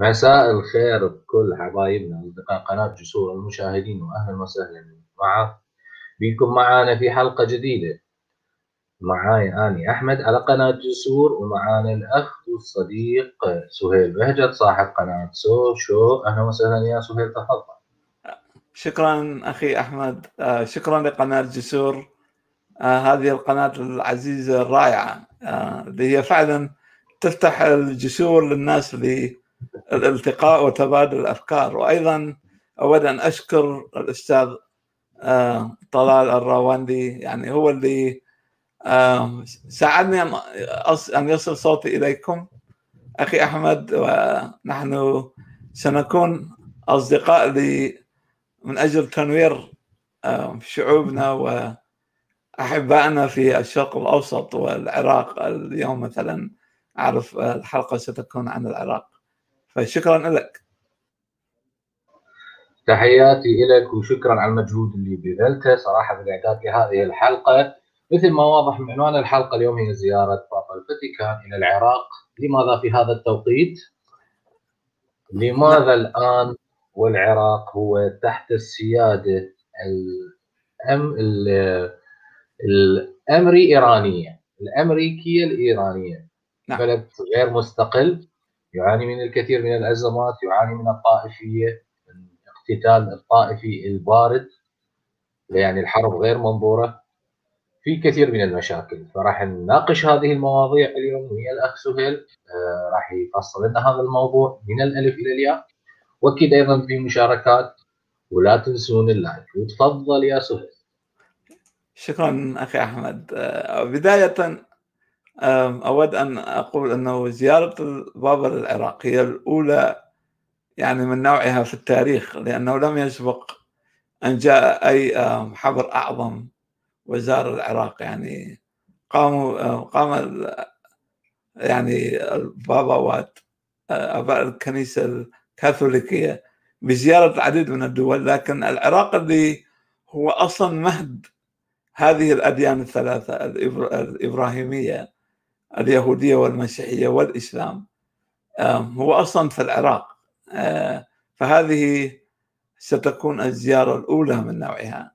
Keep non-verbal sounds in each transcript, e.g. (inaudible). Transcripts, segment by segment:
مساء الخير بكل حبايبنا أصدقاء قناة جسور المشاهدين وأهلا وسهلا مع بكم معنا في حلقة جديدة. معاي أني أحمد على قناة جسور ومعانا الأخ والصديق سهيل بهجت صاحب قناة سو شو. أهلا وسهلا يا سهيل تفضل. شكرا أخي أحمد. آه، شكرا لقناة جسور. آه، هذه القناة العزيزة الرائعة. آه، اللي هي فعلا تفتح الجسور للناس للالتقاء وتبادل الأفكار. وأيضا أود أن أشكر الأستاذ آه، طلال الراوندي يعني هو اللي آه، ساعدني أن يصل صوتي إليكم. أخي أحمد ونحن سنكون أصدقاء من أجل تنوير آه، شعوبنا وأحبائنا في الشرق الأوسط والعراق اليوم مثلا. أعرف الحلقة ستكون عن العراق. فشكرا لك. تحياتي لك وشكرا على المجهود اللي بذلته. صراحة بالاعداد لهذه الحلقة. مثل ما واضح من عنوان الحلقة اليوم هي زيارة بابا الفاتيكان إلى العراق. لماذا في هذا التوقيت؟ لماذا الآن والعراق هو تحت السيادة الأم الامري ايرانيه الأمريكية الإيرانية. نعم. بلد غير مستقل. يعاني من الكثير من الأزمات يعاني من الطائفية الاقتتال الطائفي البارد يعني الحرب غير منظورة. في كثير من المشاكل فراح نناقش هذه المواضيع اليوم. ويا الأخ سهيل آه راح يفصل لنا هذا الموضوع من الألف إلى الياء. وأكيد أيضا في مشاركات ولا تنسون اللايك. وتفضل يا سهيل. شكرا أخي أحمد. آه بداية أود أن أقول أنه زيارة البابا للعراق هي الأولى يعني من نوعها في التاريخ لأنه لم يسبق أن جاء أي حبر أعظم وزار العراق. يعني قاموا قام يعني الباباوات أباء الكنيسة الكاثوليكية بزيارة العديد من الدول لكن العراق اللي هو أصلا مهد هذه الأديان الثلاثة الإبراهيمية. اليهودية والمسيحية والإسلام هو أصلا في العراق. آه، فهذه ستكون الزيارة الأولى من نوعها.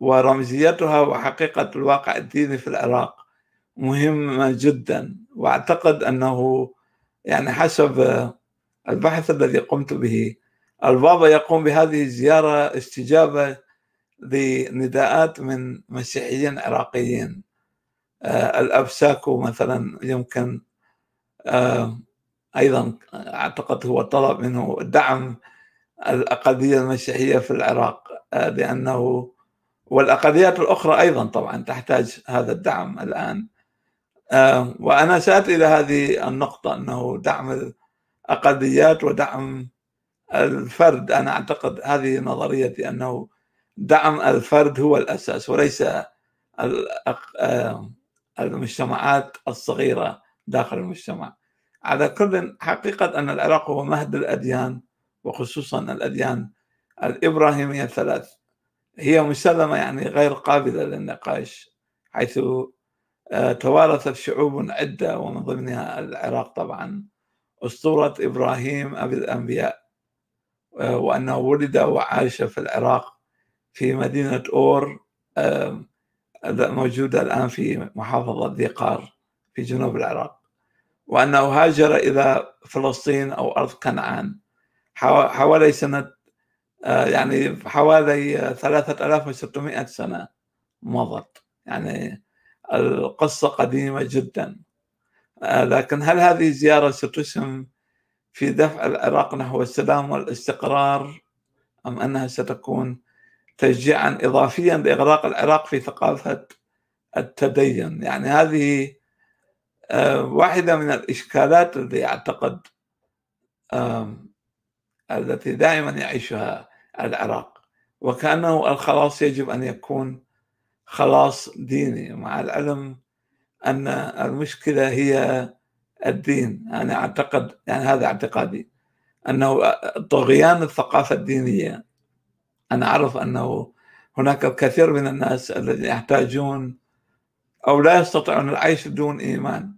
ورمزيتها وحقيقة الواقع الديني في العراق مهمة جدا. وأعتقد أنه يعني حسب البحث الذي قمت به البابا يقوم بهذه الزيارة استجابة لنداءات من مسيحيين عراقيين. آه، الأبساكو مثلا يمكن آه، أيضا أعتقد هو طلب منه دعم الاقليه المسيحية في العراق آه، لأنه والاقليات الأخرى أيضا طبعا تحتاج هذا الدعم الآن. وأنا ساتي إلى هذه النقطة أنه دعم الاقليات ودعم الفرد. أنا أعتقد هذه نظريتي أنه دعم الفرد هو الأساس وليس المجتمعات الصغيرة داخل المجتمع. على كل حقيقة أن العراق هو مهد الأديان وخصوصا الأديان الإبراهيمية الثلاث. هي مسلمة يعني غير قابلة للنقاش حيث آه، توارثت شعوب عدة ومن ضمنها العراق طبعا. أسطورة إبراهيم أبي الأنبياء آه، وأنه ولد وعاش في العراق في مدينة أور موجودة الآن في محافظة ذي قار في جنوب العراق وأنه هاجر إلى فلسطين أو أرض كنعان. حوالي سنة آه، يعني حوالي 3600 سنة مضت. يعني القصة قديمة جدا. آه، لكن هل هذه الزيارة ستسهم في دفع العراق نحو السلام والاستقرار أم أنها ستكون تشجيعا اضافيا لإغراق العراق في ثقافة التدين. يعني هذه آه، واحدة من الإشكالات التي أعتقد التي دائما يعيشها العراق. وكأنه الخلاص يجب أن يكون خلاص ديني مع العلم أن المشكلة هي الدين. أنا أعتقد يعني هذا اعتقادي أنه طغيان الثقافة الدينية أنا أعرف أنه هناك الكثير من الناس الذين يحتاجون أو لا يستطيعون العيش بدون إيمان.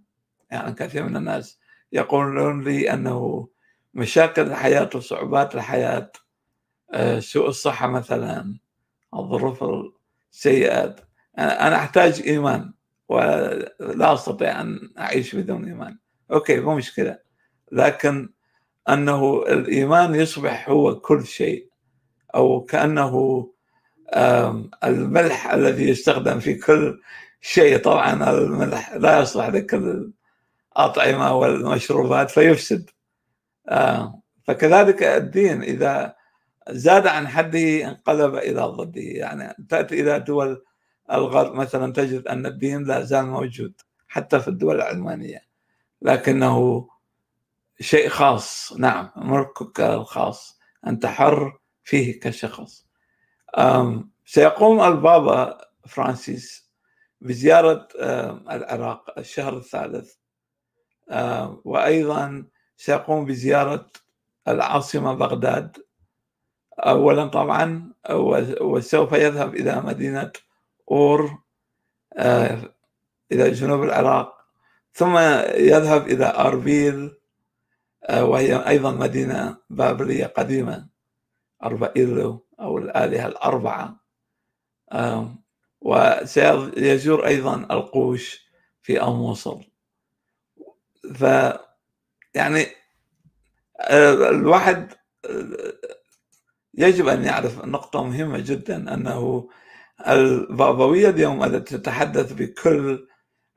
يعني كثير من الناس يقولون لي أنه مشاكل الحياة وصعوبات الحياة آه، سوء الصحة مثلا الظروف السيئة. أنا أحتاج إيمان ولا أستطيع أن أعيش بدون إيمان. أوكي مو مشكلة. لكن أنه الإيمان يصبح هو كل شيء. أو كأنه الملح الذي يستخدم في كل شيء. طبعا الملح لا يصلح لكل الأطعمة والمشروبات فيفسد. فكذلك الدين إذا زاد عن حده انقلب إلى ضده. يعني تأتي إلى دول الغرب مثلا تجد أن الدين لا زال موجود حتى في الدول العلمانية. لكنه شيء خاص. نعم ملكك الخاص. أنت حر فيه كشخص. سيقوم البابا فرانسيس بزيارة العراق الشهر الثالث. وأيضا سيقوم بزيارة العاصمة بغداد. أولا طبعا وسوف يذهب إلى مدينة أور إلى جنوب العراق. ثم يذهب إلى أربيل وهي أيضا مدينة بابلية قديمة. أربائيلو أو الآلهة الأربعة. وسيزور أيضا القوش في الموصل ف يعني الواحد يجب أن يعرف نقطة مهمة جدا أنه البابوية اليوم التي تتحدث بكل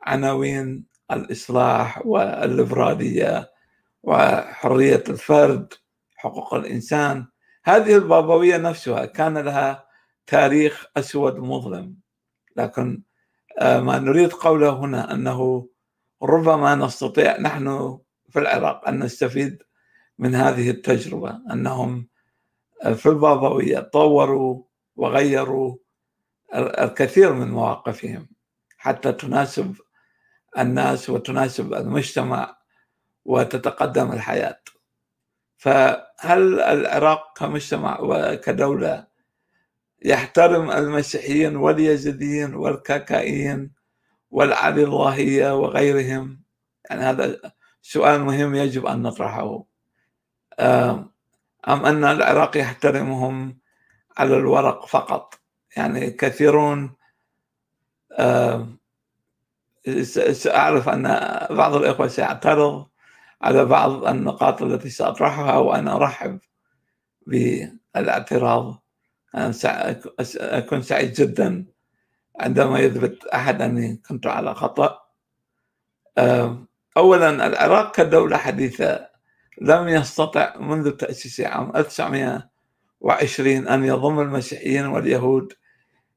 عناوين الإصلاح والليبرالية وحرية الفرد حقوق الإنسان هذه البابوية نفسها كان لها تاريخ أسود مظلم لكن آه، ما نريد قوله هنا أنه ربما نستطيع نحن في العراق أن نستفيد من هذه التجربة أنهم آه، في البابوية طوروا وغيروا الكثير من مواقفهم حتى تناسب الناس وتناسب المجتمع وتتقدم الحياة. فهل العراق كمجتمع وكدولة يحترم المسيحيين واليزيديين والكاكائيين والعلي اللهية وغيرهم؟ يعني هذا سؤال مهم يجب أن نطرحه. أم أن العراق يحترمهم على الورق فقط؟ يعني كثيرون سأعرف أن بعض الإخوة سيعترض على بعض النقاط التي سأطرحها وأنا أرحب بالاعتراض. أنا أكون سعيد جدا عندما يثبت أحد أني كنت على خطأ. أولا العراق كدولة حديثة لم يستطع منذ تأسيسه عام 1920 أن يضم المسيحيين واليهود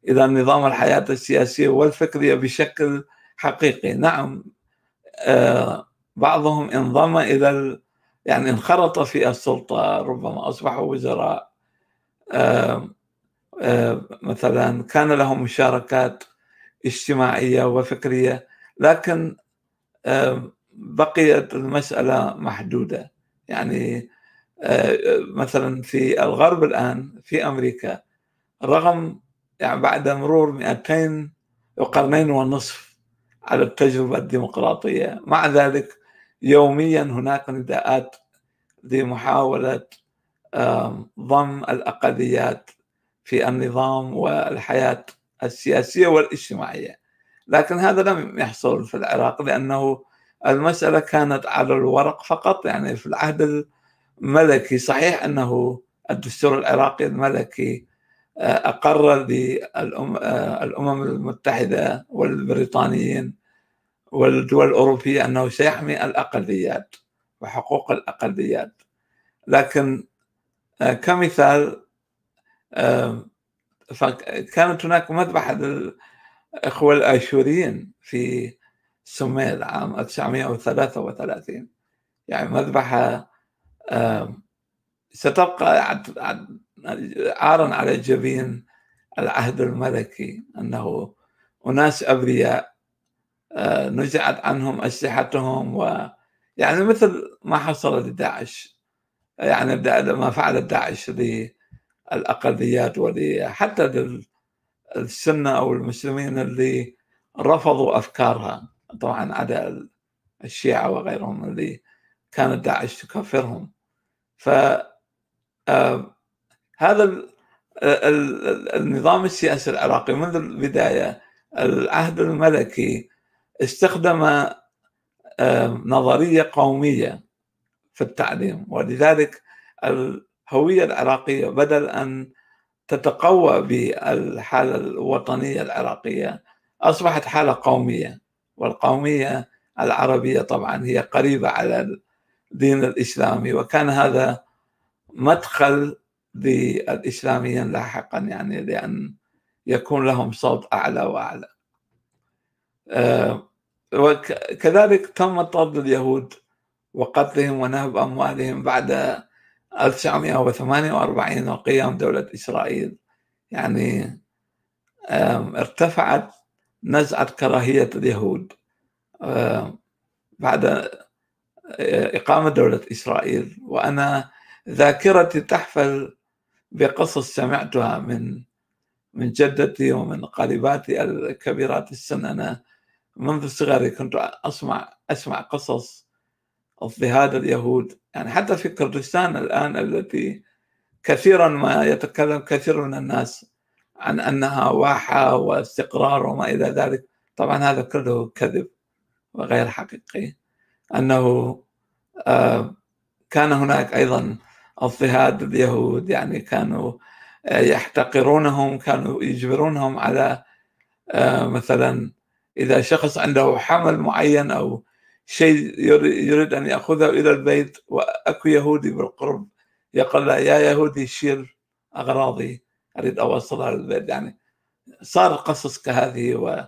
إلى نظام الحياة السياسية والفكرية بشكل حقيقي. نعم بعضهم انضم إلى ال... يعني انخرط في السلطة ربما أصبحوا وزراء. مثلا كان لهم مشاركات اجتماعية وفكرية لكن بقيت المسألة محدودة. يعني مثلا في الغرب الآن في أمريكا رغم يعني بعد مرور 200 وقرنين ونصف على التجربة الديمقراطية مع ذلك يوميا هناك نداءات لمحاولة ضم الأقليات في النظام والحياة السياسية والاجتماعية. لكن هذا لم يحصل في العراق لأنه المسألة كانت على الورق فقط. يعني في العهد الملكي صحيح أنه الدستور العراقي الملكي آه، أقر للأمم المتحدة والبريطانيين والدول الأوروبية أنه سيحمي الأقليات وحقوق الأقليات. لكن آه، كمثال كانت هناك مذبحة للإخوة الآشوريين في سميل عام 1933 يعني مذبحة ستبقى عارا على جبين العهد الملكي أنه أناس أبرياء آه، نزعت عنهم أسلحتهم و يعني مثل ما حصل لداعش. يعني ما فعل داعش للأقليات حتى للسنة أو المسلمين اللي رفضوا أفكارها. طبعا عدا الشيعة وغيرهم اللي كانت داعش تكفرهم ف هذا النظام السياسي العراقي منذ البداية العهد الملكي استخدم نظرية قومية في التعليم ولذلك الهوية العراقية بدل أن تتقوى بالحالة الوطنية العراقية أصبحت حالة قومية والقومية العربية طبعا هي قريبة على الدين الإسلامي وكان هذا مدخل للإسلاميين لاحقا يعني لأن يكون لهم صوت أعلى وأعلى. آه، وكذلك تم طرد اليهود وقتلهم ونهب أموالهم بعد 1948 وقيام دولة إسرائيل. يعني ارتفعت نزعه كراهية اليهود بعد آه، إقامة دولة إسرائيل. وأنا ذاكرتي تحفل بقصص سمعتها من من جدتي ومن قريباتي الكبيرات السن أنا منذ صغري كنت أسمع أسمع قصص اضطهاد اليهود يعني حتى في كردستان الآن التي كثيرا ما يتكلم كثير من الناس عن أنها واحة واستقرار وما إلى ذلك. طبعا هذا كله كذب وغير حقيقي. أنه آه، كان هناك أيضا اضطهاد اليهود يعني كانوا آه، يحتقرونهم كانوا يجبرونهم على آه، مثلا إذا شخص عنده حمل معين أو شيء يريد أن يأخذه إلى البيت وأكو يهودي بالقرب يقول له يا يهودي شيل أغراضي أريد أوصلها للبيت يعني صار قصص كهذه و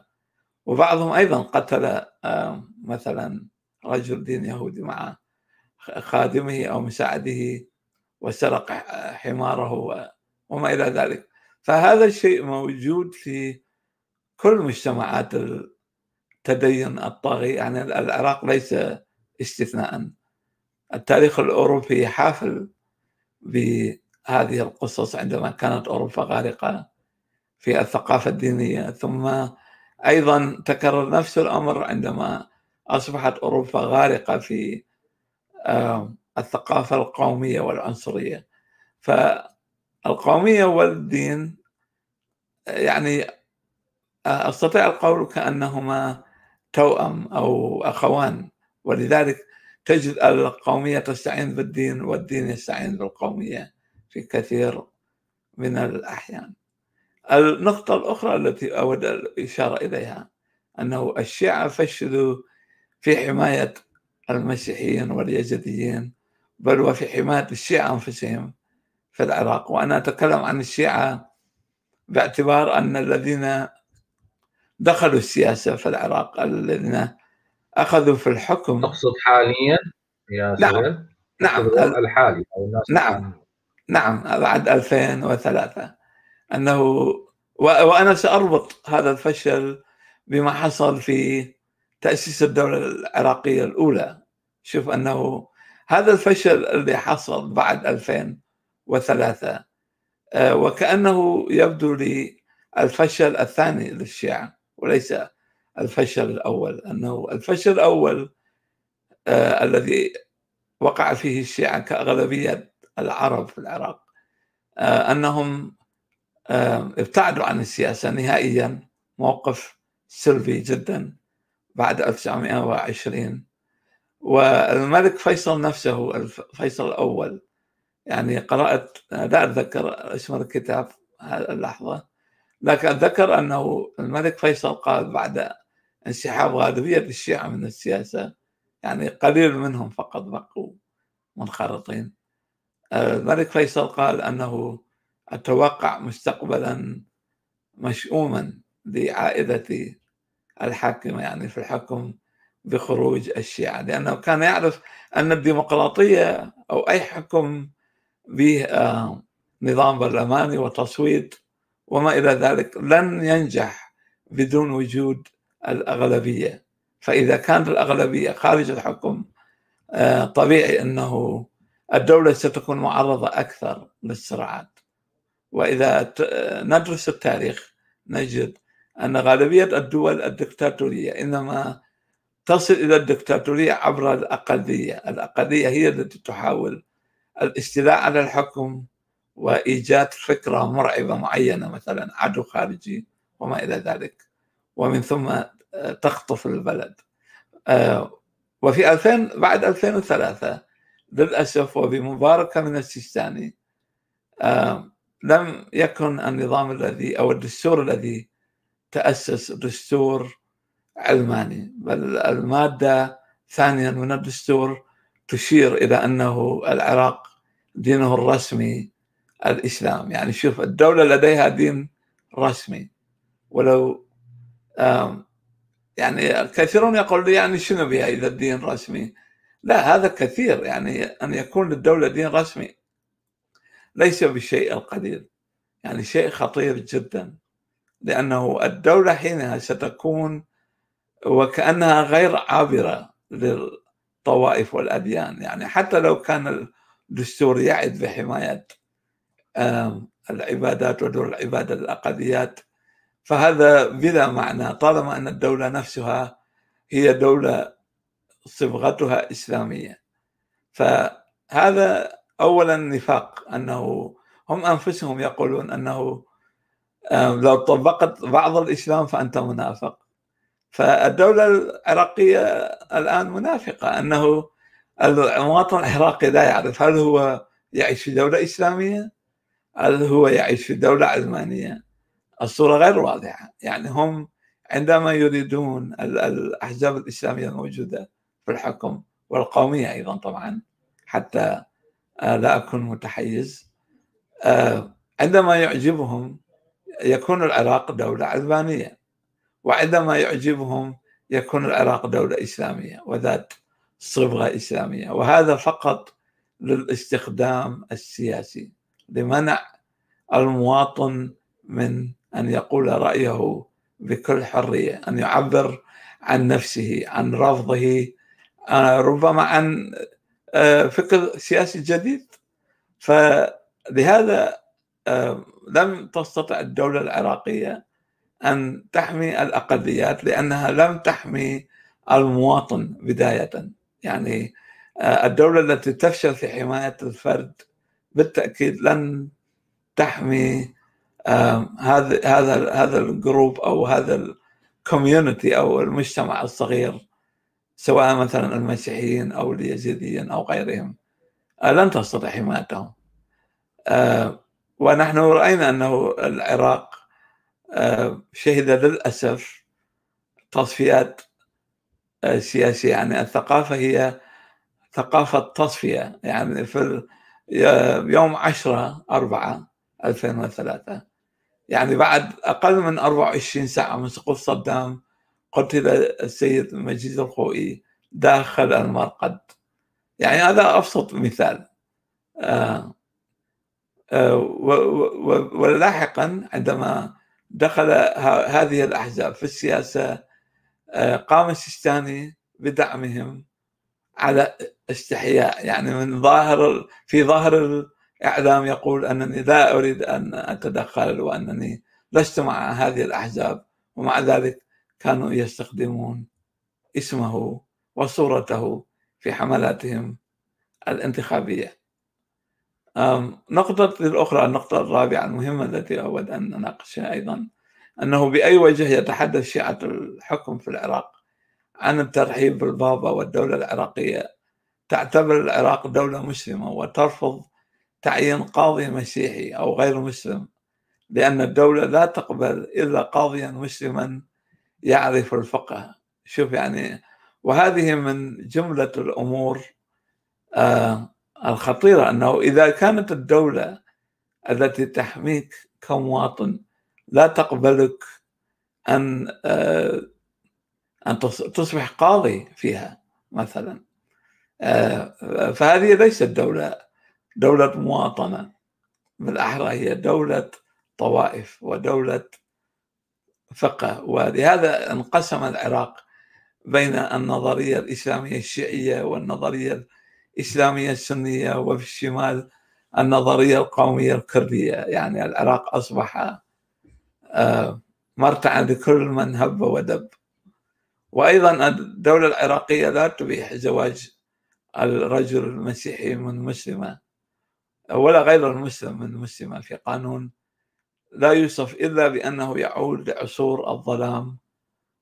وبعضهم أيضا قتل آه، مثلا رجل دين يهودي مع خادمه أو مساعده وسرق حماره وما إلى ذلك. فهذا الشيء موجود في كل مجتمعات التدين الطاغي يعني العراق ليس استثناء. التاريخ الأوروبي حافل بهذه القصص عندما كانت أوروبا غارقة في الثقافة الدينية. ثم أيضا تكرر نفس الأمر عندما أصبحت أوروبا غارقة في الثقافة القومية والعنصرية. فالقومية والدين يعني أستطيع القول كأنهما توأم أو أخوان ولذلك تجد القومية تستعين بالدين والدين يستعين بالقومية في كثير من الأحيان. النقطة الأخرى التي أود الإشارة إليها أنه الشيعة فشلوا في حماية المسيحيين واليزيديين بل وفي حماية الشيعة أنفسهم في العراق وأنا أتكلم عن الشيعة باعتبار أن الذين دخلوا السياسة في العراق الذين أخذوا في الحكم. تقصد حاليا يا نعم. نعم. الحالي نعم. نعم. بعد 2003 أنه وأنا سأربط هذا الفشل بما حصل في تأسيس الدولة العراقية الأولى. شوف أنه هذا الفشل اللي حصل بعد 2003 آه، وكأنه يبدو لي الفشل الثاني للشيعة. وليس الفشل الأول. أنه الفشل الأول آه، الذي وقع فيه الشيعة كأغلبية العرب في العراق آه، أنهم ابتعدوا عن السياسة نهائيا موقف سلبي جدا بعد 1920 والملك فيصل نفسه فيصل الأول يعني قرأت لا أتذكر اسم الكتاب اللحظة. لكن أتذكر أنه الملك فيصل قال بعد انسحاب غالبية الشيعة من السياسة يعني قليل منهم فقط بقوا منخرطين. الملك فيصل قال أنه أتوقع مستقبلا مشؤوما لعائلة الحاكمة يعني في الحكم بخروج الشيعة لأنه كان يعرف أن الديمقراطية أو أي حكم به آه، نظام برلماني وتصويت وما إلى ذلك لن ينجح بدون وجود الأغلبية. فإذا كانت الأغلبية خارج الحكم آه، طبيعي أنه الدولة ستكون معرضة أكثر للصراعات. وإذا ندرس التاريخ نجد أن غالبية الدول الدكتاتورية إنما تصل إلى الدكتاتورية عبر الأقلية. الأقلية هي التي تحاول الاستيلاء على الحكم وإيجاد فكرة مرعبة معينة مثلا عدو خارجي وما إلى ذلك. ومن ثم تخطف البلد. آه، وفي 2000 بعد 2003 للأسف وبمباركة من السيستاني آه، لم يكن النظام الذي أو الدستور الذي تأسس دستور علماني بل المادة ثانيا من الدستور تشير إلى أنه العراق دينه الرسمي الإسلام. يعني شوف الدولة لديها دين رسمي. ولو يعني كثيرون يقول لي يعني شنو بها إذا الدين رسمي؟ لا هذا كثير. يعني أن يكون للدولة دين رسمي ليس بالشيء القليل يعني شيء خطير جدا. لأنه الدولة حينها ستكون وكأنها غير عابرة للطوائف والأديان. يعني حتى لو كان الدستور يعد بحماية العبادات ودور العبادة للاقليات فهذا بلا معنى طالما أن الدولة نفسها هي دولة صبغتها إسلامية. فهذا اولا نفاق أنه هم أنفسهم يقولون أنه لو طبقت بعض الإسلام فأنت منافق. فالدولة العراقية الآن منافقة أنه المواطن العراقي لا يعرف هل هو يعيش في دولة إسلامية هل هو يعيش في دولة علمانيه الصورة غير واضحة. يعني هم عندما يريدون الأحزاب الإسلامية الموجودة في الحكم والقومية أيضا طبعا حتى آه، لا أكون متحيز آه، عندما يعجبهم يكون العراق دولة علمانية وعندما يعجبهم يكون العراق دولة إسلامية وذات صبغة إسلامية. وهذا فقط للاستخدام السياسي. لمنع المواطن من أن يقول رأيه بكل حرية أن يعبر عن نفسه عن رفضه. آه، ربما عن آه، فكر سياسي جديد. فلهذا آه، لم تستطع الدولة العراقية أن تحمي الأقليات لأنها لم تحمي المواطن بداية. يعني الدولة التي تفشل في حماية الفرد بالتأكيد لن تحمي هذا هذا هذا ال group أو هذا ال community أو المجتمع الصغير سواء مثلا المسيحيين أو اليزيديين أو غيرهم. آه، لن تستطيع حمايتهم. آه، ونحن رأينا أنه العراق آه، شهد للأسف تصفيات سياسية. يعني الثقافة هي ثقافة تصفية. يعني في يوم 10 4 2003 يعني بعد أقل من 24 ساعة من سقوط صدام قتل السيد مجيد الخوئي داخل المرقد. يعني هذا أبسط مثال. آه آه ولاحقا عندما دخل هذه الأحزاب في السياسة آه قام السيستاني بدعمهم على استحياء. يعني من ظاهر في ظاهر إعلام يقول أنني لا أريد أن أتدخل وأنني لست مع هذه الأحزاب ومع ذلك كانوا يستخدمون اسمه وصورته في حملاتهم الانتخابية. نقطة الأخرى النقطة الرابعة المهمة التي أود أن أناقشها أيضا أنه بأي وجه يتحدث شيعة الحكم في العراق؟ عن الترحيب بالبابا والدولة العراقية. تعتبر العراق دولة مسلمة وترفض تعيين قاضي مسيحي أو غير مسلم لأن الدولة لا تقبل إلا قاضيا مسلما يعرف الفقه. شوف يعني وهذه من جملة الأمور آه الخطيرة أنه إذا كانت الدولة التي تحميك كمواطن لا تقبلك أن آه أن تصبح قاضي فيها مثلا. آه فهذه ليست دولة دولة مواطنة. بالأحرى هي دولة طوائف ودولة فقه. ولهذا انقسم العراق بين النظرية الإسلامية الشيعية والنظرية الإسلامية السنية وفي الشمال النظرية القومية الكردية. يعني العراق أصبح آه، مرتعا لكل من هب ودب. وأيضا الدولة العراقية لا تبيح زواج الرجل المسيحي من مسلمة ولا غير المسلم من مسلمة. في قانون لا يوصف إلا بأنه يعود لعصور الظلام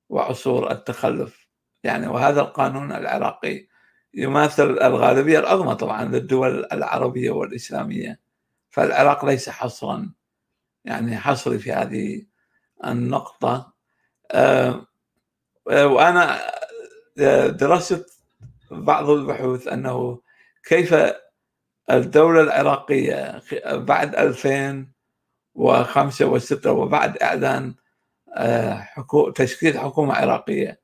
وعصور التخلف. يعني وهذا القانون العراقي يماثل الغالبية العظمى طبعا للدول العربية والإسلامية. فالعراق ليس حصرا. يعني حصري في هذه النقطة. آه، وأنا درست بعض البحوث أنه كيف الدولة العراقية بعد 2005 و6 وبعد إعلان آه، تشكيل حكومة عراقية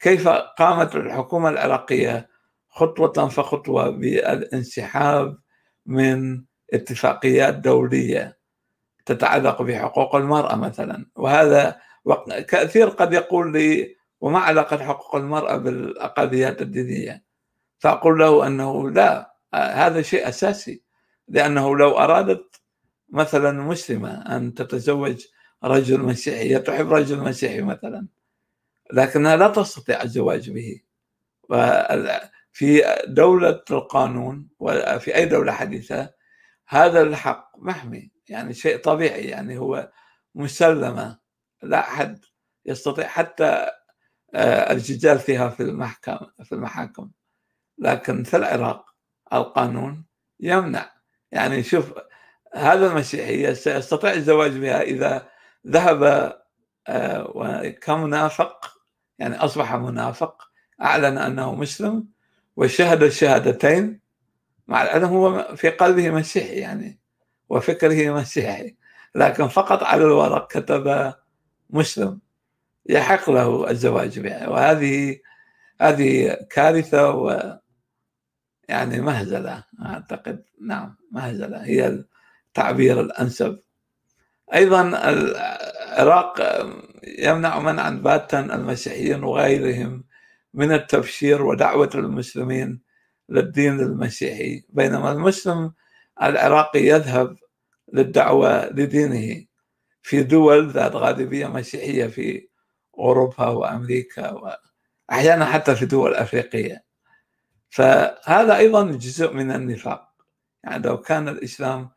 كيف قامت الحكومة العراقية خطوة فخطوة بالانسحاب من اتفاقيات دولية تتعلق بحقوق المرأة مثلا؟ وهذا كثير قد يقول لي وما علاقة حقوق المرأة بالأقليات الدينية. فأقول له أنه لا هذا شيء أساسي لأنه لو أرادت مثلا مسلمة أن تتزوج رجل مسيحي هي تحب رجل مسيحي مثلا لكنها لا تستطيع الزواج به. في دولة القانون وفي أي دولة حديثة هذا الحق محمي يعني شيء طبيعي يعني هو مسلمة لا أحد يستطيع حتى الجدال فيها في المحكم في المحاكم. لكن في العراق القانون يمنع. يعني شوف هذا المسيحي سيستطيع الزواج بها إذا ذهب آه، كمنافق يعني أصبح منافق أعلن أنه مسلم وشهد الشهادتين. مع العلم هو في قلبه مسيحي يعني وفكره مسيحي. لكن فقط على الورق كتب مسلم. يحق له الزواج بها. وهذه هذه كارثة و يعني مهزلة أعتقد. نعم مهزلة. هي التعبير الأنسب. أيضا العراق يمنع منعا باتا المسيحيين وغيرهم من التبشير ودعوة المسلمين للدين المسيحي بينما المسلم العراقي يذهب للدعوة لدينه في دول ذات غالبية مسيحية في أوروبا وأمريكا وأحيانا حتى في دول أفريقية. فهذا أيضا جزء من النفاق. يعني لو كان الإسلام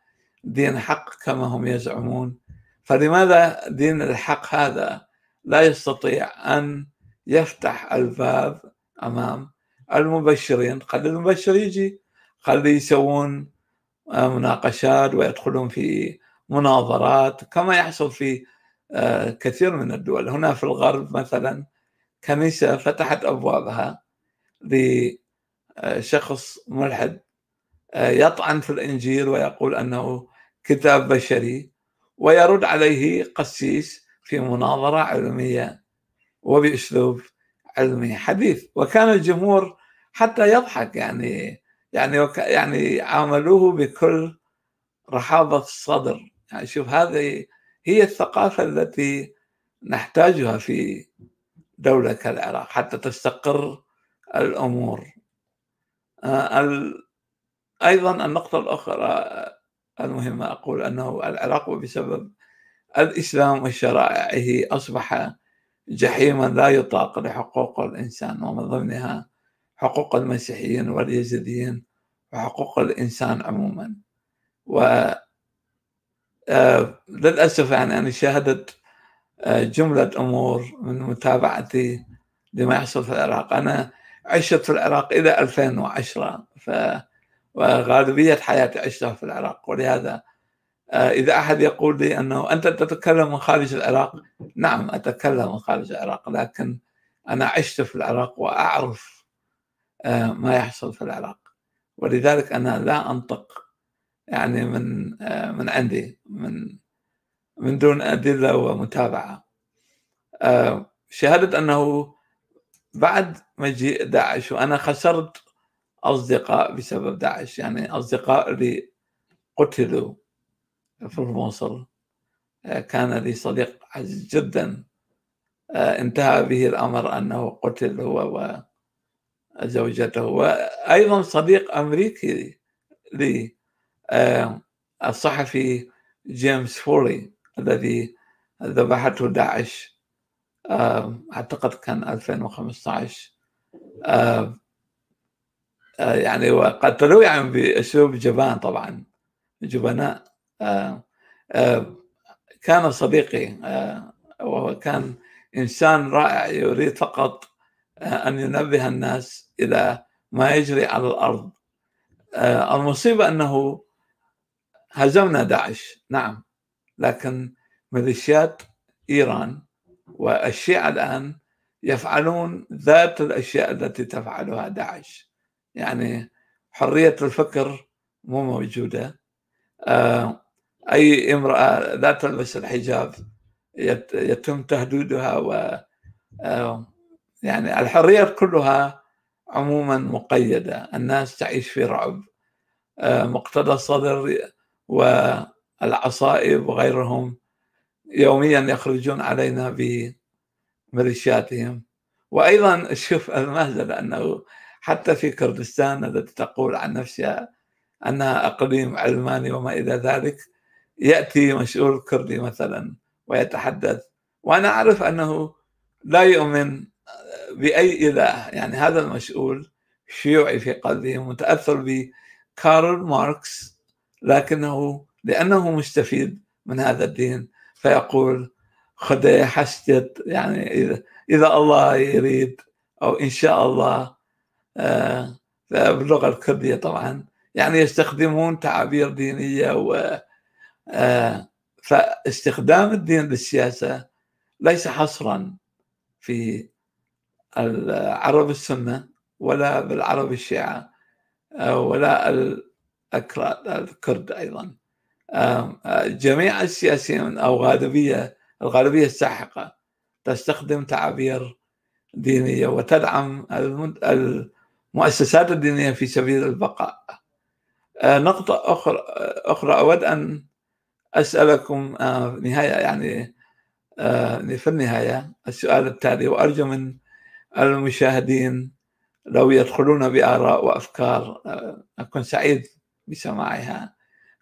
دين حق كما هم يزعمون فلماذا دين الحق هذا لا يستطيع أن يفتح الباب أمام المبشرين؟ قد المبشر يجي قد يسوون مناقشات ويدخلون في مناظرات كما يحصل في آه، كثير من الدول. هنا في الغرب مثلا كنيسة فتحت أبوابها لشخص ملحد آه، يطعن في الإنجيل ويقول أنه كتاب بشري ويرد عليه قسيس في مناظرة علمية وبأسلوب علمي حديث. وكان الجمهور حتى يضحك يعني يعني يعني عاملوه بكل رحابة الصدر يعني شوف هذه هي الثقافة التي نحتاجها في دولة كالعراق حتى تستقر الأمور. آه، أيضا النقطة الأخرى المهمة أقول أنه العراق بسبب الإسلام وشرائعه أصبح جحيما لا يطاق لحقوق الإنسان ومن ضمنها حقوق المسيحيين واليزيديين وحقوق الإنسان عموما. آه، للأسف يعني أنا شاهدت آه، جملة أمور من متابعتي لما يحصل في العراق. أنا عشت في العراق إلى 2010 ف وغالبية حياتي عشتها في العراق. ولهذا آه، إذا أحد يقول لي أنه أنت تتكلم من خارج العراق نعم أتكلم من خارج العراق لكن أنا عشت في العراق وأعرف آه، ما يحصل في العراق. ولذلك أنا لا أنطق يعني من آه، من عندي من من دون أدلة ومتابعة. شهدت أنه بعد مجيء داعش وأنا خسرت أصدقاء بسبب داعش يعني أصدقاء لي قتلوا في الموصل آه، كان لي صديق عزيز جدا. آه، انتهى به الأمر أنه قتل هو وزوجته وأيضا صديق أمريكي لي. آه، الصحفي جيمس فولي الذي ذبحته داعش أعتقد كان 2015 يعني وقتلوه يعني بأسلوب جبان طبعا جبناء. كان صديقي وهو كان إنسان رائع يريد فقط أن ينبه الناس إلى ما يجري على الأرض. المصيبة أنه هزمنا داعش نعم. لكن ميليشيات إيران والشيعة الآن يفعلون ذات الأشياء التي تفعلها داعش. يعني حرية الفكر مو موجودة. آه، أي امرأة لا تلبس الحجاب يتم تهديدها و آه، يعني الحريات كلها عموما مقيدة. الناس تعيش في رعب. آه، مقتدى الصدر والعصائب وغيرهم يوميا يخرجون علينا بميليشياتهم وأيضا شوف المهزلة أنه حتى في كردستان التي تقول عن نفسها انها أقليم علماني وما إلى ذلك يأتي مسؤول كردي مثلا ويتحدث. وأنا أعرف أنه لا يؤمن بأي إله يعني هذا المسؤول شيوعي في قلبه متأثر بكارل ماركس لكنه لأنه مستفيد من هذا الدين فيقول خدي حسجت يعني إذا إذا الله يريد أو إن شاء الله آه باللغة الكردية طبعا يعني يستخدمون تعابير دينية و آه فاستخدام الدين للسياسة ليس حصرا في العرب السنة ولا بالعرب الشيعة آه، ولا الكرد أيضا جميع السياسيين أو غالبيه الغالبية الساحقة تستخدم تعابير دينية وتدعم المؤسسات الدينية في سبيل البقاء. آه، نقطة أخرى أخرى أود أن أسألكم آه، نهاية يعني آه، في النهاية السؤال التالي وأرجو من المشاهدين لو يدخلون بآراء وأفكار أكون سعيد بسماعها.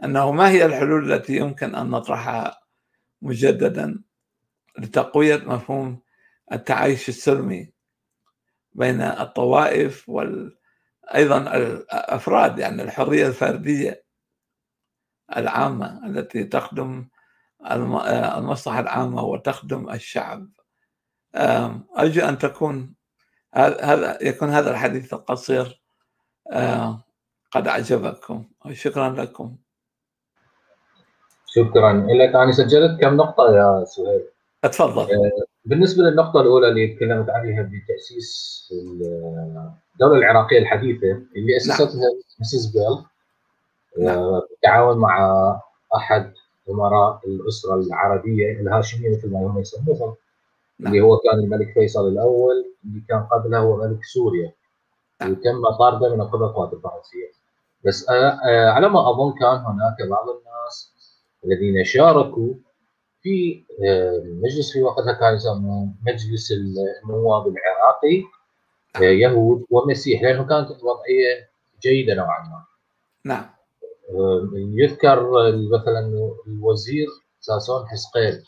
أنه ما هي الحلول التي يمكن أن نطرحها مجددا لتقوية مفهوم التعايش السلمي بين الطوائف وال أيضا الأفراد يعني الحرية الفردية العامة التي تخدم المصلحة العامة وتخدم الشعب. أرجو أن تكون هذا يكون هذا الحديث القصير. قد أعجبكم. شكرا لكم شكرا لك أنا سجلت كم نقطة يا سهيل اتفضل آه، بالنسبة للنقطة الأولى اللي تكلمت عليها بتأسيس الدولة العراقية الحديثة اللي أسستها نعم. مسز بيل نعم. بالتعاون مع أحد أمراء الأسرة العربية الهاشمية مثل ما هم يسموهم نعم. اللي هو كان الملك فيصل الأول اللي كان قبله هو ملك سوريا نعم. وتم طارده من قبل القوات الفرنسيه بس آه، آه، على ما أظن كان هناك بعض الناس الذين شاركوا في آه، مجلس في وقتها كان يسموه مجلس النواب العراقي يهود ومسيح لأنه كانت الوضعية جيدة نوعا ما. نعم. يذكر مثلا الوزير ساسون حسقيل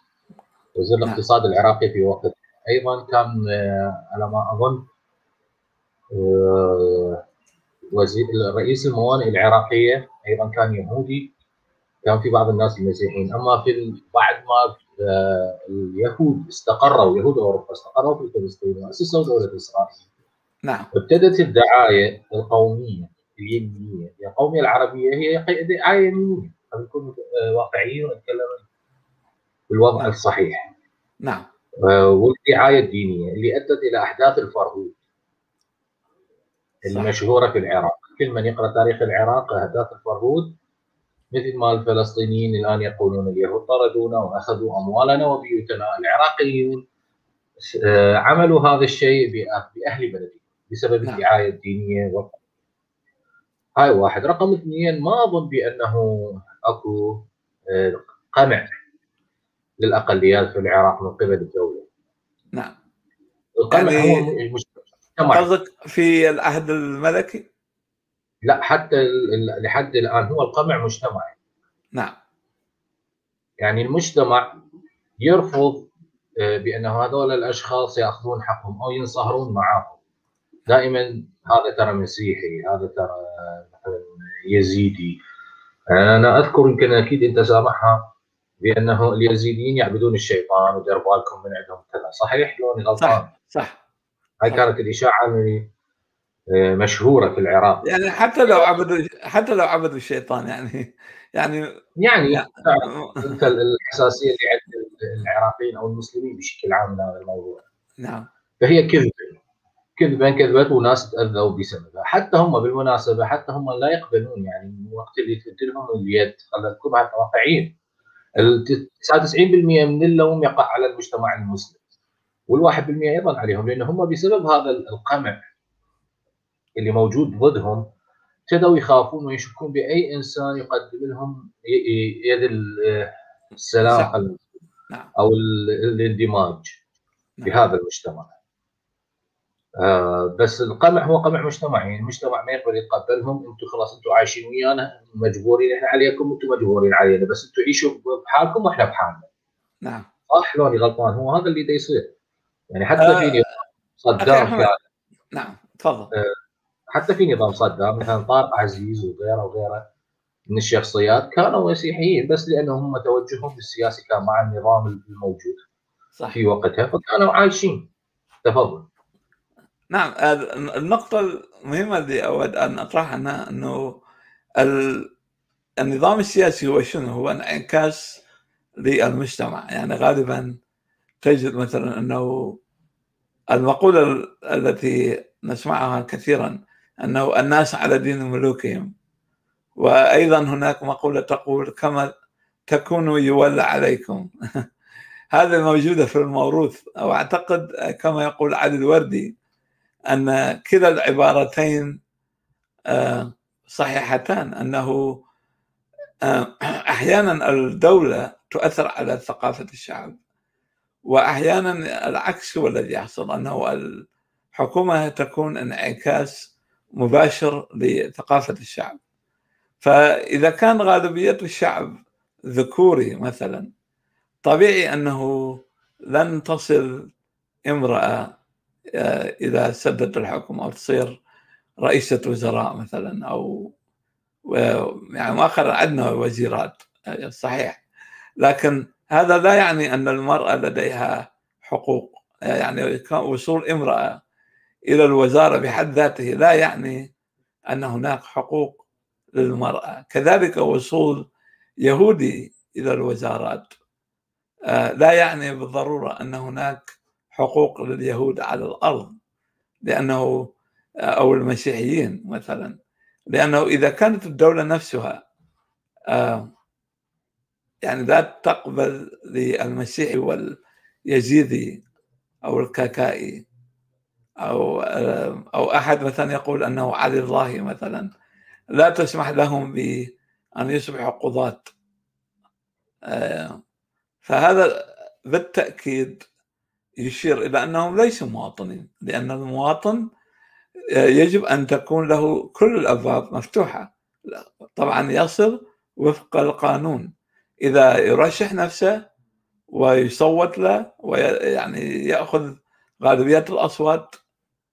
وزير نعم. الاقتصاد العراقي في وقت أيضا كان على ما أظن وزير رئيس الموانئ العراقية أيضا كان يهودي. كان في بعض الناس المسيحيين. أما في بعد ما آه، اليهود استقروا يهود أوروبا استقروا في فلسطين وأسسوا دولة إسرائيل. نعم. ابتدت الدعاية القومية اليمينية. القومية العربية هي دعايه يمينية. خلينا نكون آه، واقعيين ونتكلم بالوضع نعم. الصحيح. نعم. آه، والدعاية الدينية اللي أدت إلى أحداث الفرهود المشهوره في العراق. كل من يقرأ تاريخ العراق احداث الفرهود مثل ما الفلسطينيين الآن يقولون اليهود طردونا وأخذوا أموالنا وبيوتنا. العراقيون آه، عملوا هذا الشيء بأهل بلدهم بسبب نعم. الدعاية الدينية و... هاي واحد. رقم اثنين ما أظن بأنه أكو آه، قمع للأقليات في العراق من قبل الدولة. نعم. القمع يعني هو قصدك في العهد الملكي؟ لا حتى لحد الآن هو القمع مجتمعي. نعم. يعني المجتمع يرفض آه، بانه هذول الأشخاص يأخذون حقهم أو ينصهرون معهم. دائما هذا ترى مسيحي هذا ترى مثلا يزيدي. أنا أذكر يمكن أكيد أنت سامعها بأنه اليزيديين يعبدون الشيطان ودير بالكم من عندهم كذا. صحيح؟ لوني غلطان صح صح. هاي كانت الإشاعة آه، مشهورة في العراق. يعني حتى لو عبدوا حتى لو عبدوا الشيطان يعني يعني يعني, يعني أنت الحساسيه اللي عند العراقيين أو المسلمين بشكل عام لهذا الموضوع. نعم. فهي كذبة. كذبا كذبت وناس تأذوا بسببها. حتى هم بالمناسبة حتى هم لا يقبلون يعني من وقت اللي تمد لهم اليد. خلينا نكون واقعيين 99% من اللوم يقع على المجتمع المسلم. وال1% أيضا عليهم لأن هم بسبب هذا القمع اللي موجود ضدهم ابتدوا يخافون ويشكون بأي إنسان يقدم لهم يد السلام نعم. أو الاندماج نعم. بهذا المجتمع. آه بس القمع هو قمع مجتمعي يعني المجتمع ما يقدر يتقبلهم. أنتم خلاص أنتم عايشين ويانا مجبورين إحنا عليكم أنتم مجبورين علينا بس أنتم عيشوا بحالكم وإحنا بحالنا. نعم. صح لوني غلطان هو هذا اللي دا يصير. يعني حتى آه في صدام كان نعم تفضل. آه حتى في نظام صدام مثلا طارق عزيز وغيره وغيره من الشخصيات كانوا مسيحيين بس لأنهم هم توجههم السياسي كان مع النظام الموجود صح. في وقتها فكانوا عايشين. تفضل. نعم النقطة المهمة اللي أود أن أطرحها أنه النظام السياسي هو شنو؟ هو انعكاس للمجتمع. يعني غالبا تجد مثلا أنه المقولة التي نسمعها كثيرا أنه الناس على دين ملوكهم وأيضا هناك مقولة تقول كما تكونوا يولى عليكم. (laughs) هذه موجودة في الموروث أو أعتقد كما يقول علي الوردي أن كلا العبارتين آه، صحيحتان أنه آه، أحيانا الدولة تؤثر على ثقافة الشعب. وأحيانا العكس هو الذي يحصل أنه الحكومة تكون انعكاس مباشر لثقافة الشعب. فإذا كان غالبية الشعب ذكوري مثلا طبيعي أنه لن تصل امرأة آه، إذا سدت الحكم أو تصير رئيسة وزراء مثلا أو يعني مؤخرا عندنا وزيرات آه، صحيح. لكن هذا لا يعني أن المرأة لديها حقوق يعني وصول امرأة إلى الوزارة بحد ذاته لا يعني أن هناك حقوق للمرأة. كذلك وصول يهودي إلى الوزارات آه، لا يعني بالضرورة أن هناك حقوق لليهود على الأرض لأنه آه، أو المسيحيين مثلا لأنه إذا كانت الدولة نفسها آه، يعني لا تقبل للمسيحي واليزيدي أو الكاكائي أو أو أحد مثلا يقول أنه علي الله مثلا. لا تسمح لهم بأن يصبحوا قضاة. فهذا بالتأكيد يشير إلى أنهم ليسوا مواطنين لأن المواطن يجب أن تكون له كل الابواب مفتوحة. طبعا يصل وفق القانون. إذا يرشح نفسه ويصوت له ويعني يأخذ غالبيه الأصوات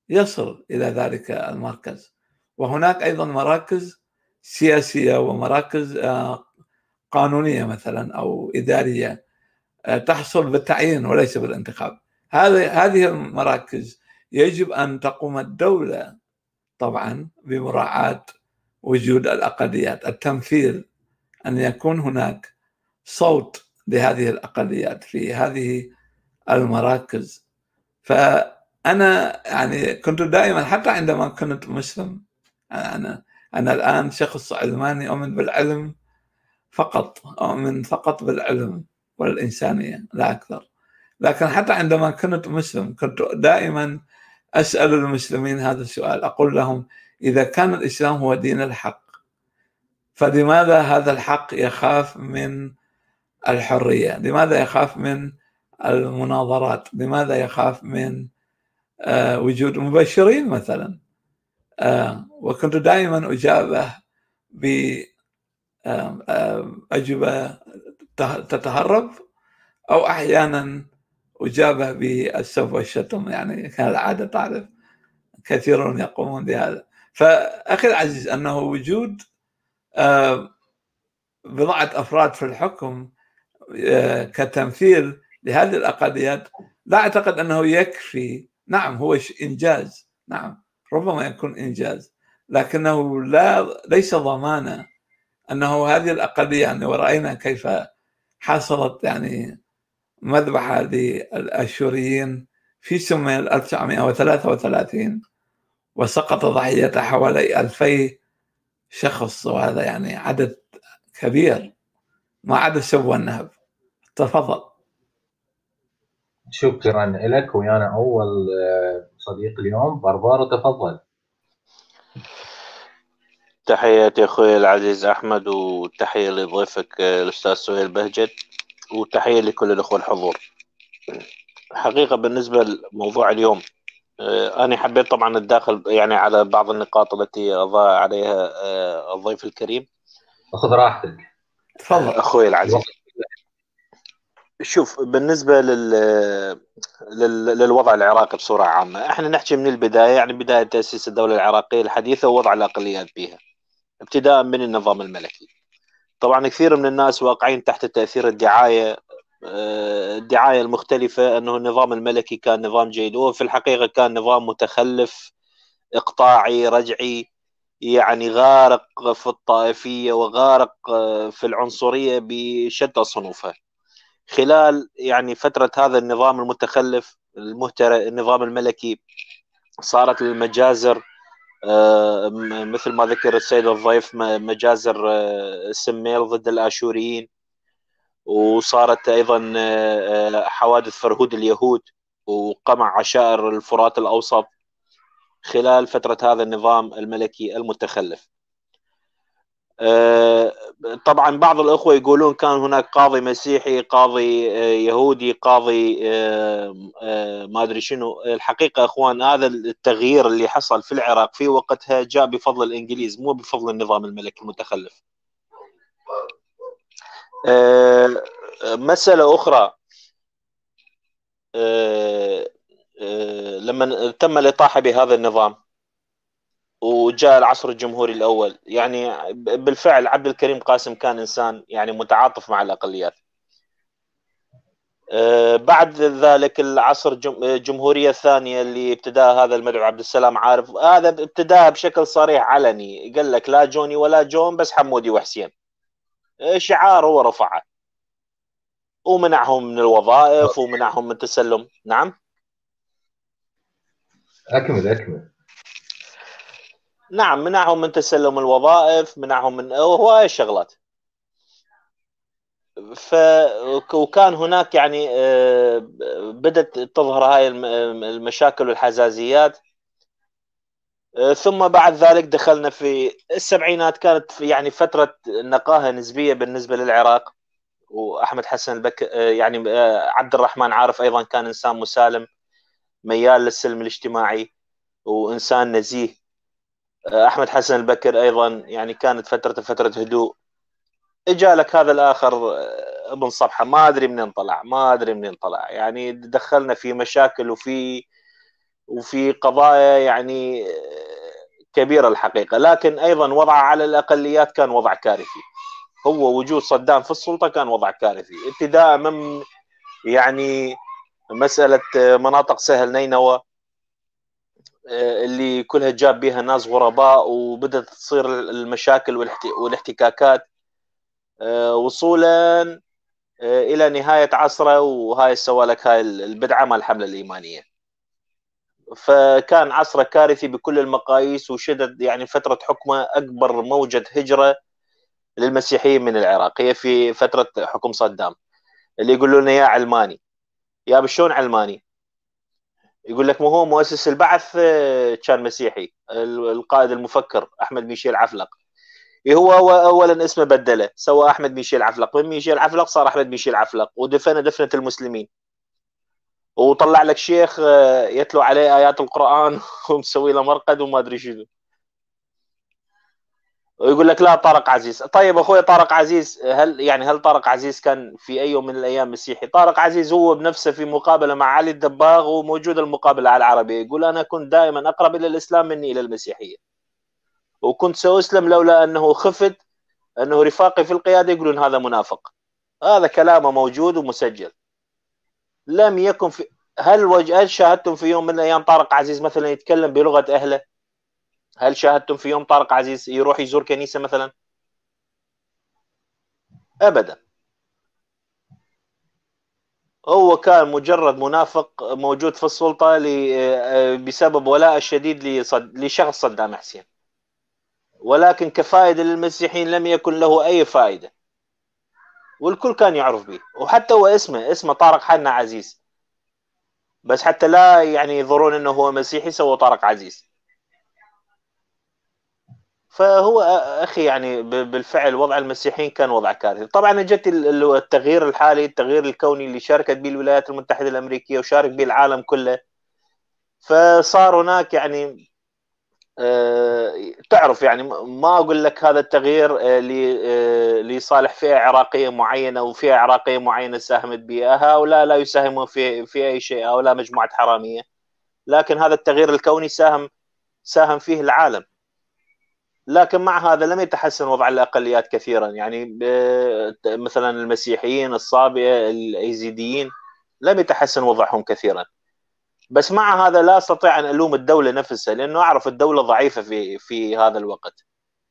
يصل إلى ذلك المركز. وهناك أيضا مراكز سياسية ومراكز آه، قانونية مثلا أو إدارية آه، تحصل بالتعيين وليس بالانتخاب. هذه المراكز يجب أن تقوم الدولة طبعا بمراعاة وجود الأقليات التمثيل أن يكون هناك صوت لهذه الأقليات في هذه المراكز. ف أنا يعني كنت دائما حتى عندما كنت مسلم أنا أنا الآن شخص علماني أؤمن بالعلم فقط أؤمن فقط بالعلم والإنسانية لا أكثر. لكن حتى عندما كنت مسلم كنت دائما أسأل المسلمين هذا السؤال أقول لهم إذا كان الإسلام هو دين الحق فلماذا هذا الحق يخاف من الحرية؟ لماذا يخاف من المناظرات؟ لماذا يخاف من آه، وجود مبشرين مثلا آه، وكنت دائما أجابه بأجوبة تتهرب أو أحيانا أجابه بالسب والشتم يعني كالعادة تعرف كثيرون يقومون بهذا فأخي العزيز أنه وجود بضعة أفراد في الحكم آه، كتمثيل لهذه الأقليات لا أعتقد أنه يكفي. نعم هو إنجاز. نعم ربما يكون إنجاز لكنه لا ليس ضمانا أنه هذه الأقلية يعني ورأينا كيف حصلت يعني مذبحة للأشوريين في سمي 1933 وسقط ضحيته حوالي 2000 شخص وهذا يعني عدد كبير ما عدا السب والنهب تفضل. شكرا لك ويانا أول آه، صديق اليوم. بربارو تفضل. تحياتي أخوي العزيز أحمد وتحية لضيفك آه، الأستاذ سهيل بهجت وتحية لكل الأخوة الحضور. حقيقة بالنسبة لموضوع اليوم آه، أنا حبيت طبعا الداخل يعني على بعض النقاط التي أضاء عليها الضيف الكريم. خذ راحتك. تفضل. أخوي العزيز. شوف بالنسبة لل... لل... للوضع العراقي بصورة عامة إحنا نحكي من البداية يعني بداية تأسيس الدولة العراقية الحديثة ووضع الأقليات بها ابتداء من النظام الملكي. طبعا كثير من الناس واقعين تحت تأثير الدعاية آه، الدعاية المختلفة أنه النظام الملكي كان نظام جيد وفي الحقيقة كان نظام متخلف إقطاعي رجعي يعني غارق في الطائفية وغارق آه، في العنصرية بشتى صنوفها خلال يعني فترة هذا النظام المتخلف المهترئ النظام الملكي صارت المجازر آه، مثل ما ذكر السيد الضيف مجازر آه، سميل ضد الآشوريين. وصارت أيضا آه، حوادث فرهود اليهود وقمع عشائر الفرات الأوسط خلال فترة هذا النظام الملكي المتخلف. طبعا بعض الأخوة يقولون كان هناك قاضي مسيحي قاضي آه، يهودي قاضي آه، ما أدري شنو. الحقيقة أخوان هذا التغيير اللي حصل في العراق في وقتها جاء بفضل الإنجليز مو بفضل النظام الملكي المتخلف. مسألة أخرى. لما تم الإطاحة بهذا النظام وجاء العصر الجمهوري الأول. يعني بالفعل عبد الكريم قاسم كان إنسان يعني متعاطف مع الأقليات. آه، بعد ذلك العصر الجمهورية الثانية اللي ابتداها هذا المدعو عبد السلام عارف هذا ابتداها بشكل صريح علني. قال لك لا جوني ولا جون بس حمودي وحسين. آه، شعار هو رفعه. ومنعهم من الوظائف ومنعهم من تسلم نعم؟ أكمل أكمل. نعم منعهم من تسلم الوظائف منعهم من هواية شغلات؟ ف وكان هناك يعني آه، بدأت تظهر هاي المشاكل والحزازيات. آه، ثم بعد ذلك دخلنا في السبعينات كانت يعني فترة نقاهة نسبية بالنسبة للعراق. وأحمد حسن البك آه، يعني عبد الرحمن عارف أيضا كان إنسان مسالم ميال للسلم الاجتماعي وإنسان نزيه. أحمد حسن البكر أيضا يعني كانت فترته فترة هدوء. إجا لك هذا الآخر آه، ابن صفحة. ما أدري منين طلع ما أدري منين طلع. يعني دخلنا في مشاكل وفي وفي قضايا يعني آه، كبيرة الحقيقة. لكن أيضا وضعه على الأقليات كان وضع كارثي. هو وجود صدام في السلطة كان وضع كارثي. ابتداء من يعني مسألة آه، مناطق سهل نينوى. آه، اللي كلها جاب بها ناس غرباء وبدأت تصير المشاكل والاحتكاكات. آه، وصولا آه، إلى نهاية عصره وهاي سوى لك هاي البدعة مال الحملة الإيمانية. فكان عصره كارثي بكل المقاييس وشدد يعني فترة حكمه أكبر موجة هجرة للمسيحيين من العراق. هي في فترة حكم صدام. اللي يقولون يا علماني. يا شلون علماني؟ يقول لك ما هو مؤسس البعث آه، كان مسيحي القائد المفكر أحمد ميشيل عفلق. إيه هو اولا اسمه بدله سوى أحمد ميشيل عفلق. من ميشيل عفلق؟ صار أحمد ميشيل عفلق ودفن دفنة المسلمين. وطلع لك شيخ آه، يتلو عليه آيات القرآن (laughs) ومسوي له مرقد وما أدري شنو. ويقول لك لا طارق عزيز. طيب أخوي طارق عزيز هل يعني هل طارق عزيز كان في أي يوم من الأيام مسيحي؟ طارق عزيز هو بنفسه في مقابلة مع علي الدباغ وموجود المقابلة على العربيه يقول أنا كنت دائما أقرب إلى الإسلام مني إلى المسيحية. وكنت سأسلم لولا أنه خفت أنه رفاقي في القيادة يقولون هذا منافق. هذا كلامه موجود ومسجل. لم يكن في هل وج... هل شاهدتم في يوم من الأيام طارق عزيز مثلا يتكلم بلغة أهله؟ هل شاهدتم في يوم طارق عزيز يروح يزور كنيسة مثلا؟ ابدا. هو كان مجرد منافق موجود في السلطة بسبب ولاء الشديد. لشخص صدام حسين. ولكن كفائدة للمسيحيين لم يكن له أي فائدة. والكل كان يعرف به. وحتى هو اسمه اسمه طارق حنا عزيز. بس حتى لا يعني يظهرون إنه هو مسيحي سوى طارق عزيز. فهو أخي يعني بالفعل وضع المسيحيين كان وضع كارثي. طبعا اجت التغيير الحالي التغيير الكوني اللي شاركت به الولايات المتحدة الأمريكية وشارك به العالم كله. فصار هناك يعني تعرف يعني ما أقول لك هذا التغيير لصالح فئة عراقية معينة أو فئة عراقية معينة ساهمت بها. هؤلاء لا يساهمون في في أي شيء. هؤلاء مجموعة حرامية. لكن هذا التغيير الكوني ساهم ساهم فيه العالم. لكن مع هذا لم يتحسن وضع الأقليات كثيرا. يعني مثلا المسيحيين الصابئة الإيزيديين لم يتحسن وضعهم كثيرا. بس مع هذا لا أستطيع أن ألوم الدولة نفسها لأنه أعرف الدولة ضعيفة في في هذا الوقت.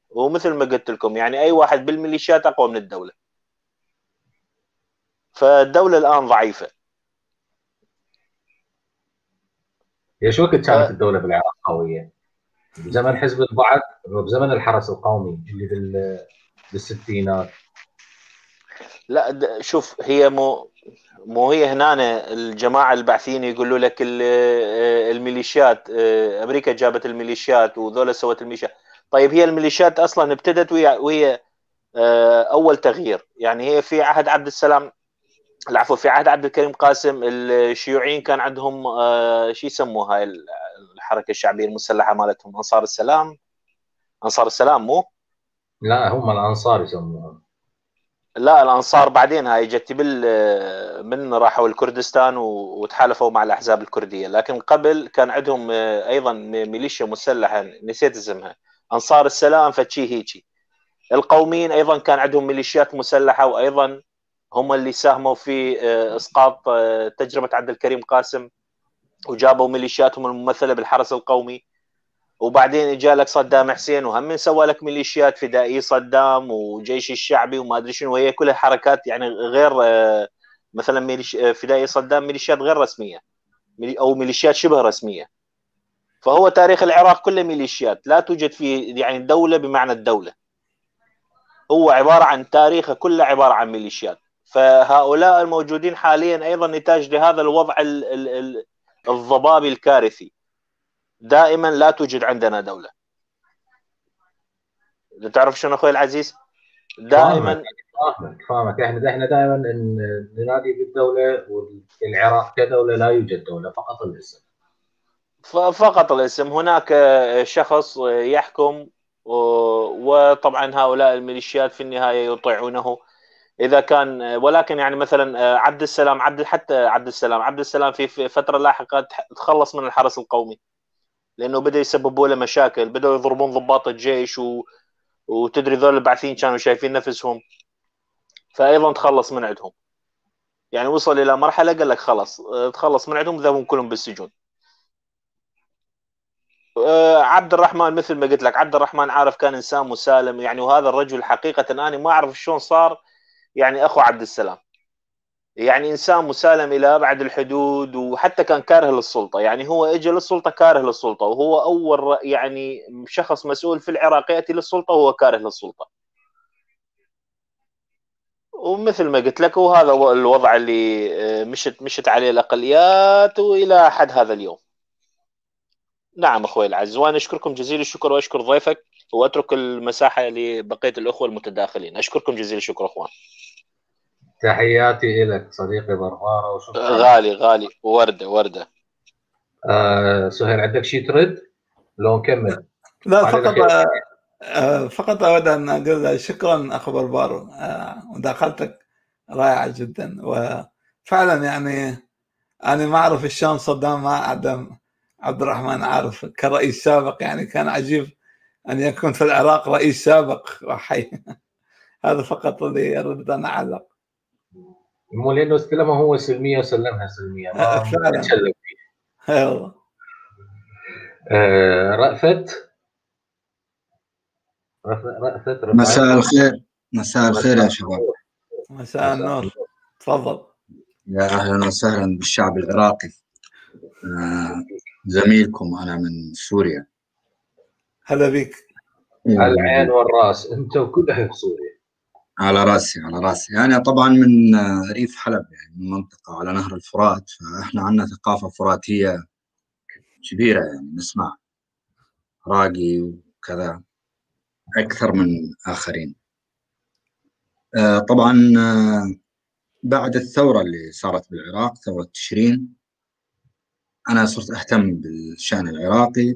ومثل ما قلت لكم يعني أي واحد بالميليشيات أقوى من الدولة. فالدولة الآن ضعيفة. هي شو وقت كانت الدولة بالعراق قوية؟ بزمن حزب البعث بزمن الحرس القومي اللي بال بالستينات. لا شوف هي مو مو هي هنا الجماعة البعثيين يقولوا لك الميليشيات أمريكا جابت الميليشيات وذولا سوت الميليشيات. طيب هي الميليشيات أصلا ابتدت وهي أول تغيير. يعني هي في عهد عبد السلام العفو في عهد عبد الكريم قاسم الشيوعيين كان عندهم شو يسموها؟ الحركة الشعبية المسلحة مالتهم أنصار السلام. أنصار السلام مو؟ لا هم الأنصار يسموها. لا الأنصار بعدين هاي جت بال من راحوا الكردستان وتحالفوا مع الأحزاب الكردية. لكن قبل كان عندهم أيضا ميليشيا مسلحة نسيت اسمها. أنصار السلام فتشي هيجي. القوميين أيضا كان عندهم ميليشيات مسلحة وأيضا هم اللي ساهموا في إسقاط تجربة عبد الكريم قاسم. وجابوا ميليشياتهم الممثلة بالحرس القومي. وبعدين اجى لك صدام حسين وهم سوى لك ميليشيات فدائي صدام وجيش الشعبي وما أدري شنو وهي كلها حركات يعني غير آه، مثلا ميليش آه، فدائي صدام ميليشيات غير رسمية أو ميليشيات شبه رسمية. فهو تاريخ العراق كله ميليشيات لا توجد فيه يعني دولة بمعنى الدولة. هو عبارة عن تاريخه كله عبارة عن ميليشيات. فهؤلاء الموجودين حاليا أيضا نتاج لهذا الوضع الضبابي الكارثي. دائما لا توجد عندنا دولة. تعرف شنو أخوي العزيز؟ دائما فاهمك. فاهمك. إحنا إحنا دائما ننادي بالدولة والعراق كدولة لا يوجد دولة فقط الاسم. فقط الاسم. هناك شخص يحكم وطبعا هؤلاء الميليشيات في النهاية يطيعونه. إذا كان ولكن يعني مثلا عبد السلام عبد حتى عبد السلام عبد السلام في فترة لاحقة تخلص من الحرس القومي لأنه بدا يسببوا له مشاكل بدأوا يضربون ضباط الجيش و... وتدري ذول البعثيين كانوا شايفين نفسهم. فايضا تخلص من عندهم. يعني وصل إلى مرحلة قال لك خلاص تخلص من عندهم ذهبوا كلهم بالسجون. آه، عبد الرحمن مثل ما قلت لك عبد الرحمن عارف كان إنسان مسالم يعني وهذا الرجل حقيقة أنا ما أعرف شلون صار يعني أخو عبد السلام. يعني إنسان مسالم إلى أبعد الحدود وحتى كان كاره للسلطة. يعني هو اجى للسلطة كاره للسلطة وهو أول يعني شخص مسؤول في العراق يأتي للسلطة وهو كاره للسلطة. ومثل ما قلت لك وهذا الوضع اللي آه، مشت مشت عليه الأقليات وإلى حد هذا اليوم. نعم أخوي العزيز وأنا أشكركم جزيل الشكر وأشكر ضيفك وأترك المساحة لبقية الأخوة المتداخلين. أشكركم جزيل الشكر أخوان. تحياتي لك صديقي بربارة وشكرا. غالي غالي. وردة وردة. آه سهيل عندك شيء ترد؟ لو نكمل. لا فقط آه فقط أود أن أقول شكرا اخو بربارو آه مداخلتك رائعة جدا. وفعلا يعني أنا ما أعرف شلون صدام ما عدم عبد الرحمن عارف. كرئيس سابق يعني كان عجيب أن يكون في العراق رئيس سابق. (laughs) وحي. هذا فقط الذي أردت أن أعلق. مو لأنه استلمها هو سلمية وسلمها سلمية ما فعلا. أيوه. رأفت. رأفت مساء الخير. مساء الخير يا شباب. مساء النور. تفضل. يا أهلا وسهلا بالشعب العراقي. آه، زميلكم أنا من سوريا. هلا بك على العين والرأس. انت وكلها في سوريا. على رأسي على رأسي. يعني طبعا من ريف حلب يعني من منطقة على نهر الفرات. فإحنا عندنا ثقافة فراتية كبيرة يعني نسمع راقي وكذا أكثر من آخرين. آه، طبعا آه، بعد الثورة اللي صارت بالعراق ثورة تشرين أنا صرت أهتم بالشأن العراقي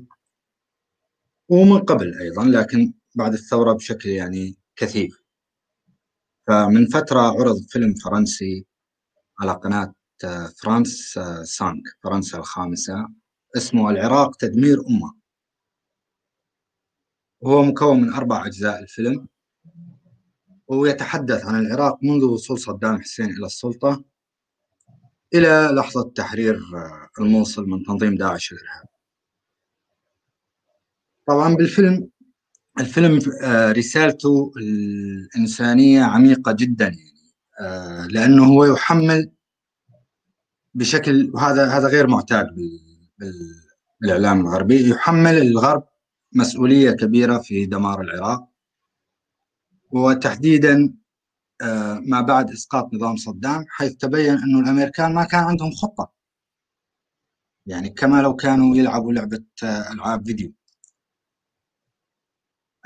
ومن قبل أيضا لكن بعد الثورة بشكل يعني كثيف. فمن فترة عرض فيلم فرنسي على قناة آه، فرانس سانك فرنسا الخامسة اسمه العراق تدمير أمة. هو مكون من أربع أجزاء الفيلم ويتحدث عن العراق منذ وصول صدام حسين إلى السلطة إلى لحظة تحرير آه، الموصل من تنظيم داعش الإرهابي طبعا بالفيلم الفيلم آه، رسالته الإنسانية عميقة جدا يعني آه، لأنه هو يحمل بشكل وهذا هذا غير معتاد بالإعلام الغربي يحمل الغرب مسؤولية كبيرة في دمار العراق وتحديدا آه، ما بعد إسقاط نظام صدام حيث تبين أنه الأمريكان ما كان عندهم خطة يعني كما لو كانوا يلعبوا لعبة آه، ألعاب فيديو.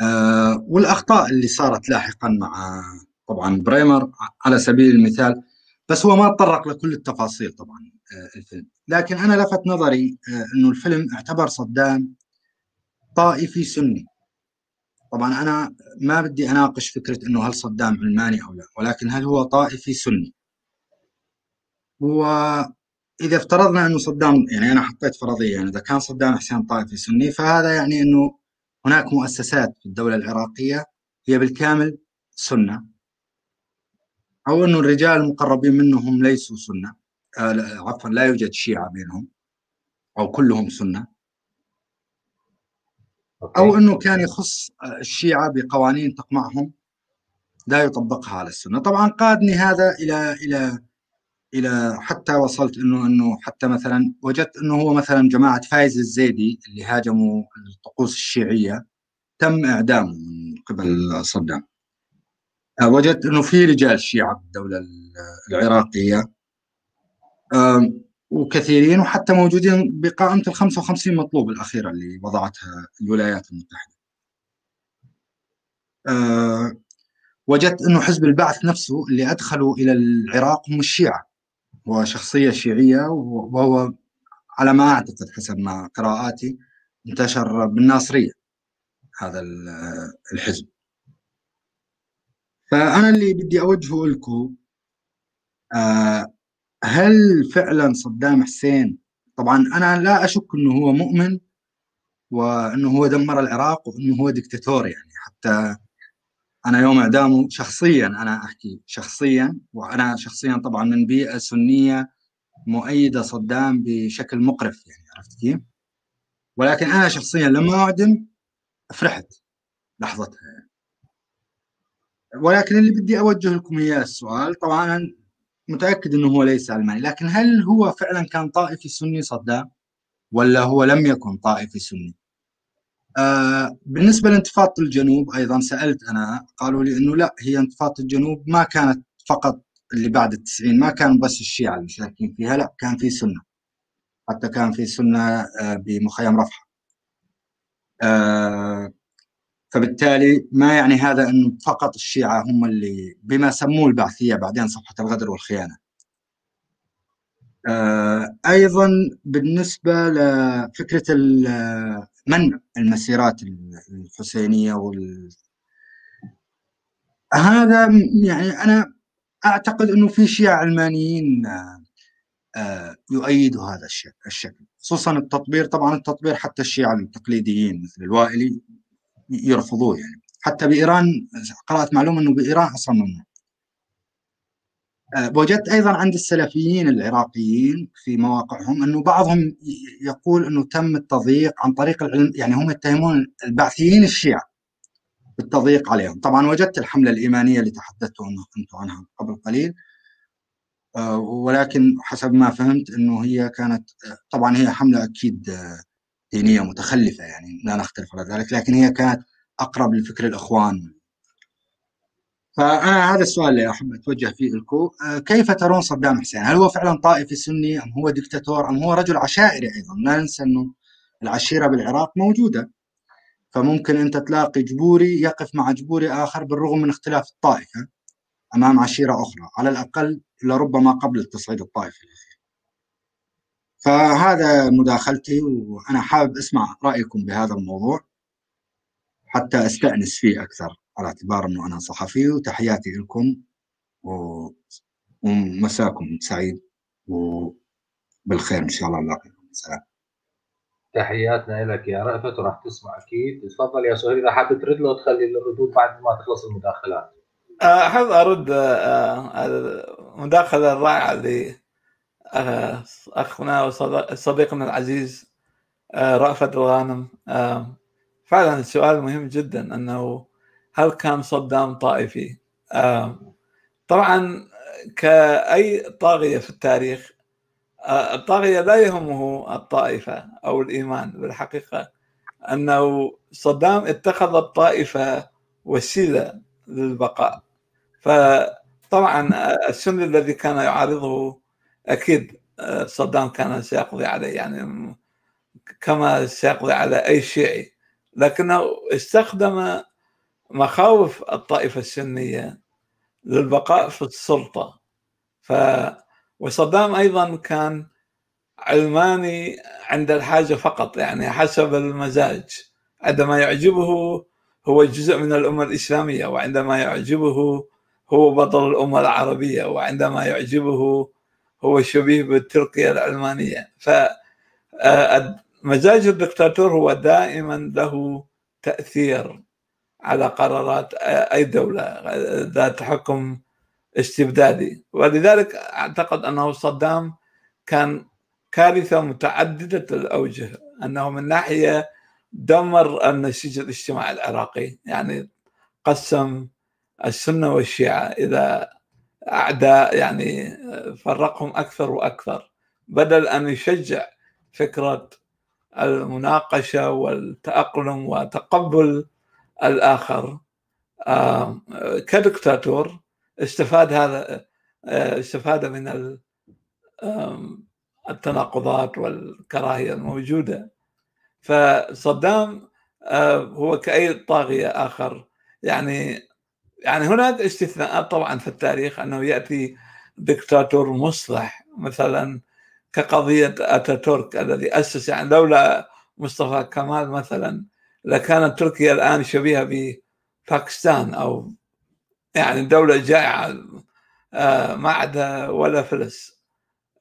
آه، والأخطاء اللي صارت لاحقا مع طبعا بريمر على سبيل المثال. بس هو ما تطرق لكل التفاصيل طبعا الفيلم. لكن أنا لفت نظري إنه الفيلم اعتبر صدام طائفي سني. طبعا أنا ما بدي أناقش فكرة إنه هل صدام علماني أو لا ولكن هل هو طائفي سني؟ وإذا افترضنا إنه صدام يعني أنا حطيت فرضية يعني إذا كان صدام حسين طائفي سني فهذا يعني إنه هناك مؤسسات في الدولة العراقية هي بالكامل سنة. أو انه الرجال المقربين منهم ليسوا سنة. آه عفوا لا يوجد شيعة بينهم. أو كلهم سنة. أو أنه كان يخص الشيعة بقوانين تقمعهم. لا يطبقها على السنة. طبعا قادني هذا إلى إلى إلى حتى وصلت إنه إنه حتى مثلا وجدت إنه هو مثلا جماعة فايز الزيدي اللي هاجموا الطقوس الشيعية تم إعدامه من قبل صدام وجدت إنه في رجال شيعة بالدولة العراقية. وكثيرين وحتى موجودين بقائمة ال 55 مطلوب الأخيرة اللي وضعتها الولايات المتحدة. أه وجدت أنه حزب البعث نفسه اللي أدخلوا إلى العراق هم الشيعة. هو شخصية شيعية وهو على ما أعتقد حسب ما قراءاتي انتشر بالناصرية هذا الحزب. فأنا اللي بدي أوجهه لكم آه هل فعلا صدام حسين طبعا أنا لا أشك إنه هو مؤمن وإنه هو دمر العراق وإنه هو دكتاتور يعني حتى أنا يوم اعدامه شخصيا أنا أحكي شخصيا وأنا شخصيا طبعا من بيئة سنية مؤيدة صدام بشكل مقرف يعني عرفت كيف؟ ولكن أنا شخصيا لما أعدم فرحت لحظتها يعني. ولكن اللي بدي أوجه لكم إياه السؤال طبعا متأكد إنه هو ليس علماني لكن هل هو فعلا كان طائفي سني صدام ولا هو لم يكن طائفي سني آه بالنسبة لانتفاضة الجنوب أيضا سألت أنا قالوا لي إنه لا هي انتفاضة الجنوب ما كانت فقط اللي بعد التسعين ما كان بس الشيعة المشاركين فيها لا كان في سنة حتى كان في سنة آه، بمخيم رفح آه فبالتالي ما يعني هذا انه فقط الشيعة هم اللي بما سموه البعثية بعدين صفحة الغدر والخيانة. آه، أيضا بالنسبة لفكرة منع المسيرات الحسينية وال؟ هذا يعني أنا أعتقد إنه في شيعة علمانيين آه، يؤيدوا هذا الشكل. خصوصا التطبير طبعا التطبير حتى الشيعة التقليديين مثل الوائلي يرفضوه يعني. حتى بإيران قرأت معلومة إنه بإيران أصلا ممنوع وجدت أيضا عند السلفيين العراقيين في مواقعهم أنه بعضهم يقول أنه تم التضييق عن طريق العلم يعني هم يتهمون البعثيين الشيعة بالتضييق عليهم. طبعا وجدت الحملة الإيمانية اللي تحدثت أنتم عنها قبل قليل آه، ولكن حسب ما فهمت أنه هي كانت طبعا هي حملة أكيد دينية متخلفة يعني لا نختلف على ذلك لكن هي كانت أقرب لفكر الإخوان فأنا هذا السؤال اللي احب اتوجه فيه لكم آه، كيف ترون صدام حسين؟ هل هو فعلا طائفي سني أم هو دكتاتور أم هو رجل عشائري أيضا؟ لا ننسى أنه العشيرة بالعراق موجودة فممكن أنت تلاقي جبوري يقف مع جبوري آخر بالرغم من اختلاف الطائفة أمام عشيرة أخرى على الأقل لربما قبل التصعيد الطائفي. فهذا مداخلتي وأنا حابب أسمع رأيكم بهذا الموضوع حتى أستأنس فيه أكثر على اعتبار إنه أنا صحفي وتحياتي لكم و... ومساكم سعيد وبالخير إن شاء الله نلاقيكم. سلام. تحياتنا لك يا رأفت وراح تسمع أكيد. تفضل يا سهيل إذا حابب ترد له تخلي الردود بعد ما تخلص المداخلات. أحب أرد آه، المداخلة الرائعة ل آه، اخنا وصديقنا العزيز آه، رأفت الغانم. فعلا السؤال مهم جدا أنه هل كان صدام طائفي؟ طبعا كأي طاغية في التاريخ الطاغية لا يهمه الطائفة أو الإيمان بالحقيقة أنه صدام اتخذ الطائفة وسيلة للبقاء فطبعا السني الذي كان يعارضه أكيد صدام كان سيقضي عليه يعني كما سيقضي على أي شيعي لكنه استخدم مخاوف الطائفة السنية للبقاء في السلطة. ف وصدام أيضا كان علماني عند الحاجة فقط يعني حسب المزاج. عندما يعجبه هو جزء من الأمة الإسلامية وعندما يعجبه هو بطل الأمة العربية وعندما يعجبه هو شبيه بتركيا العلمانية. ف آه، الدكتاتور هو دائما له تأثير. على قرارات أي دولة ذات حكم استبدادي. ولذلك أعتقد أنه صدام كان كارثة متعددة الأوجه أنه من ناحية دمر النسيج الاجتماعي العراقي. يعني قسم السنة والشيعة إلى أعداء يعني فرقهم أكثر وأكثر بدل أن يشجع فكرة المناقشة والتأقلم وتقبل الآخر آه، كدكتاتور استفاد هذا آه، استفاد من التناقضات والكراهية الموجودة. فصدام آه، هو كأي طاغية آخر. يعني يعني هناك استثناءات طبعا في التاريخ أنه يأتي دكتاتور مصلح مثلا كقضية أتاتورك الذي أسس يعني لولا مصطفى كمال مثلا. لكانت تركيا الآن شبيهة بباكستان أو يعني دولة جائعة آه، ما عدا ولا فلس.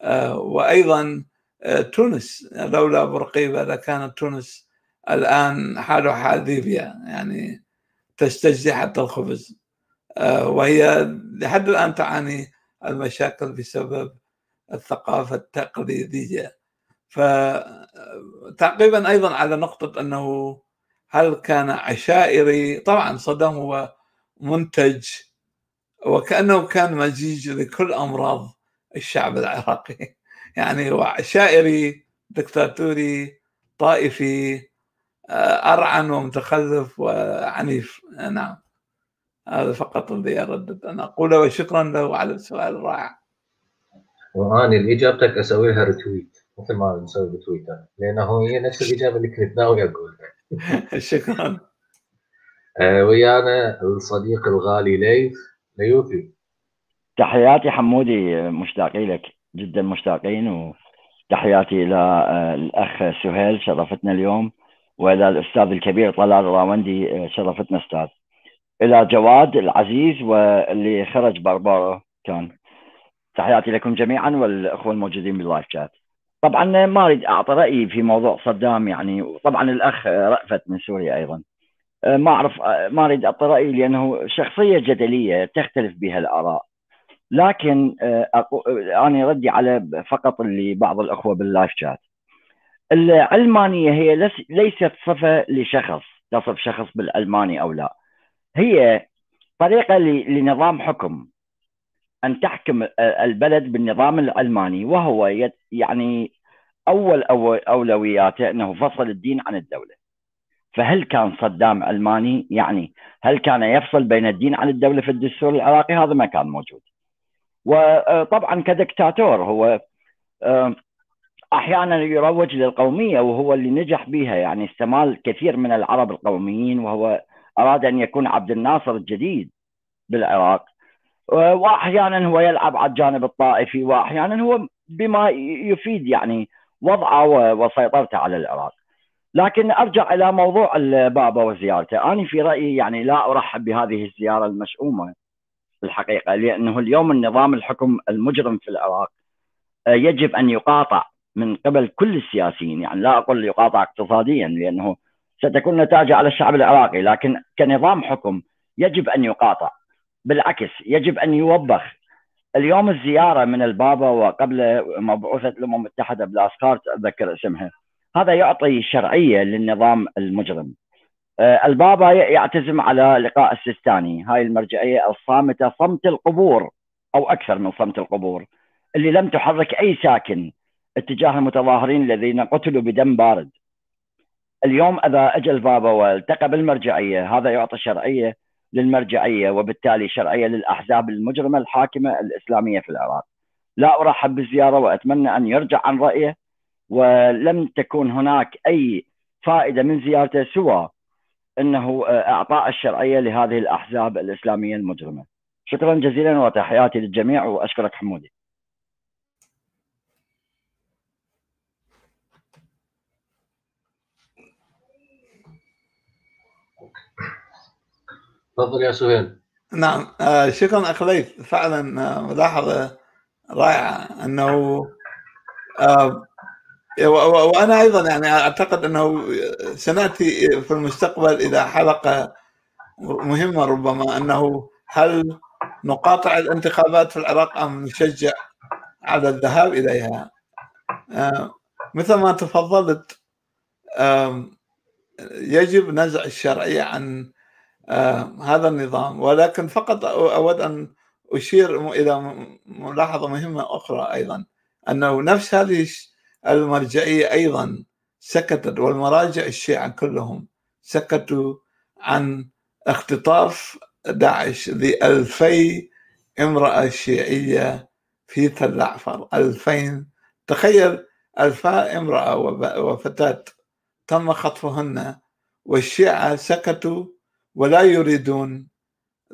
آه، وأيضا آه، تونس لولا برقيبة لكانت تونس الآن حالها حال ليبيا يعني تستجدي حتى الخبز. وهي لحد الآن تعاني المشاكل بسبب الثقافة التقليدية. فتعقيبا أيضا على نقطة أنه هل كان عشائري؟ طبعا صدام هو منتج وكأنه كان مزيج لكل أمراض الشعب العراقي. (laughs) يعني هو عشائري دكتاتوري طائفي آه، أرعن ومتخلف وعنيف. نعم هذا فقط الذي أردت أن أقوله وشكرا له على السؤال الرائع. وأنا إجابتك أسوي ريتويت مثل ما نسوي بتويتر لأنه هي نفس الإجابة اللي كنت ناوي أقولها. شكرا آه، ويانا الصديق الغالي ليث. ليوثي تحياتي حمودي مشتاقين لك جدا مشتاقين وتحياتي إلى آه، الأخ سهيل شرفتنا اليوم وإلى الأستاذ الكبير طلال الراوندي آه، شرفتنا أستاذ. إلى جواد العزيز واللي خرج بربارو كان. تحياتي لكم جميعا والأخوة الموجودين بال live chat طبعا ما أريد أعطي رأيي في موضوع صدام يعني وطبعا الأخ رأفت من سوريا أيضا. ما أعرف ما أريد أعطي رأيي لأنه شخصية جدلية تختلف بها الآراء. لكن أقو... أنا ردي على فقط اللي بعض الأخوة باللايف شات. العلمانيه هي ليست صفة لشخص تصف شخص بالعلماني أو لا. هي طريقة لنظام حكم. أن تحكم البلد بالنظام العلماني وهو يعني أول أولوياته أنه فصل الدين عن الدولة. فهل كان صدام علماني يعني هل كان يفصل بين الدين عن الدولة في الدستور العراقي؟ هذا ما كان موجود. وطبعا كدكتاتور هو أحيانا يروج للقومية وهو اللي نجح بها يعني استمال كثير من العرب القوميين وهو أراد أن يكون عبد الناصر الجديد بالعراق. واحيانا هو يلعب على الجانب الطائفي واحيانا هو بما يفيد يعني وضعه وسيطرته على العراق. لكن أرجع إلى موضوع البابا وزيارته. أنا في رأيي يعني لا أرحب بهذه الزيارة المشؤومة الحقيقة لأنه اليوم النظام الحكم المجرم في العراق يجب أن يقاطع من قبل كل السياسيين. يعني لا أقول يقاطع اقتصاديا لأنه ستكون نتائج على الشعب العراقي لكن كنظام حكم يجب أن يقاطع. بالعكس يجب أن يوبخ. اليوم الزيارة من البابا وقبل مبعوثة الأمم المتحدة بلاسكارت اتذكر اسمها. هذا يعطي شرعية للنظام المجرم. آه، البابا يعتزم على لقاء السيستاني. هاي المرجعية الصامتة صمت القبور أو أكثر من صمت القبور اللي لم تحرك أي ساكن اتجاه المتظاهرين الذين قتلوا بدم بارد. اليوم أذا أجى البابا والتقى بالمرجعية هذا يعطي شرعية للمرجعية وبالتالي شرعية للأحزاب المجرمة الحاكمة الإسلامية في العراق. لا أرحب بالزيارة وأتمنى أن يرجع عن رأيه ولم تكن هناك أي فائدة من زيارته سوى إنه أعطاء الشرعية لهذه الأحزاب الإسلامية المجرمة. شكرا جزيلا وتحياتي للجميع وأشكرك حمودي. تفضل يا سهيل. نعم آه شكرا اخ ليث. فعلا آه ملاحظة رائعة أنه آه وأنا أيضا يعني أعتقد أنه سنأتي في المستقبل إلى حلقة مهمة ربما أنه هل نقاطع الانتخابات في العراق أم نشجع على الذهاب إليها؟ مثل ما تفضلت يجب نزع الشرعية عن هذا النظام. ولكن فقط أود أن أشير إلى ملاحظة مهمة أخرى أيضا. أنه نفس هذه المرجعية أيضا سكتت والمراجع الشيعة كلهم سكتوا عن اختطاف داعش لألفي امرأة شيعية في تل عفر ألفين تخيل ألفا امرأة وفتاة تم خطفهن والشيعة سكتوا ولا يريدون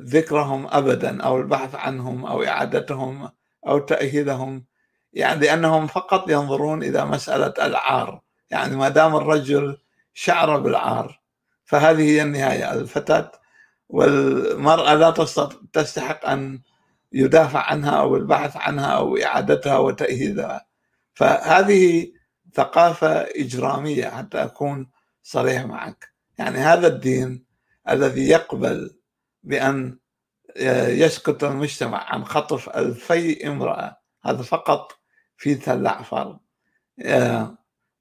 ذكرهم ابدا أو البحث عنهم أو إعادتهم أو تأهيلهم. يعني لأنهم فقط ينظرون إلى مسألة العار. يعني ما دام الرجل شعر بالعار فهذه هي النهاية. الفتاة والمرأة لا تستحق أن يدافع عنها أو البحث عنها أو إعادتها وتأهيلها. فهذه ثقافة إجرامية حتى أكون صريح معك. يعني هذا الدين الذي يقبل بأن يسكت المجتمع عن خطف ألفي امرأة هذا فقط في تل عفر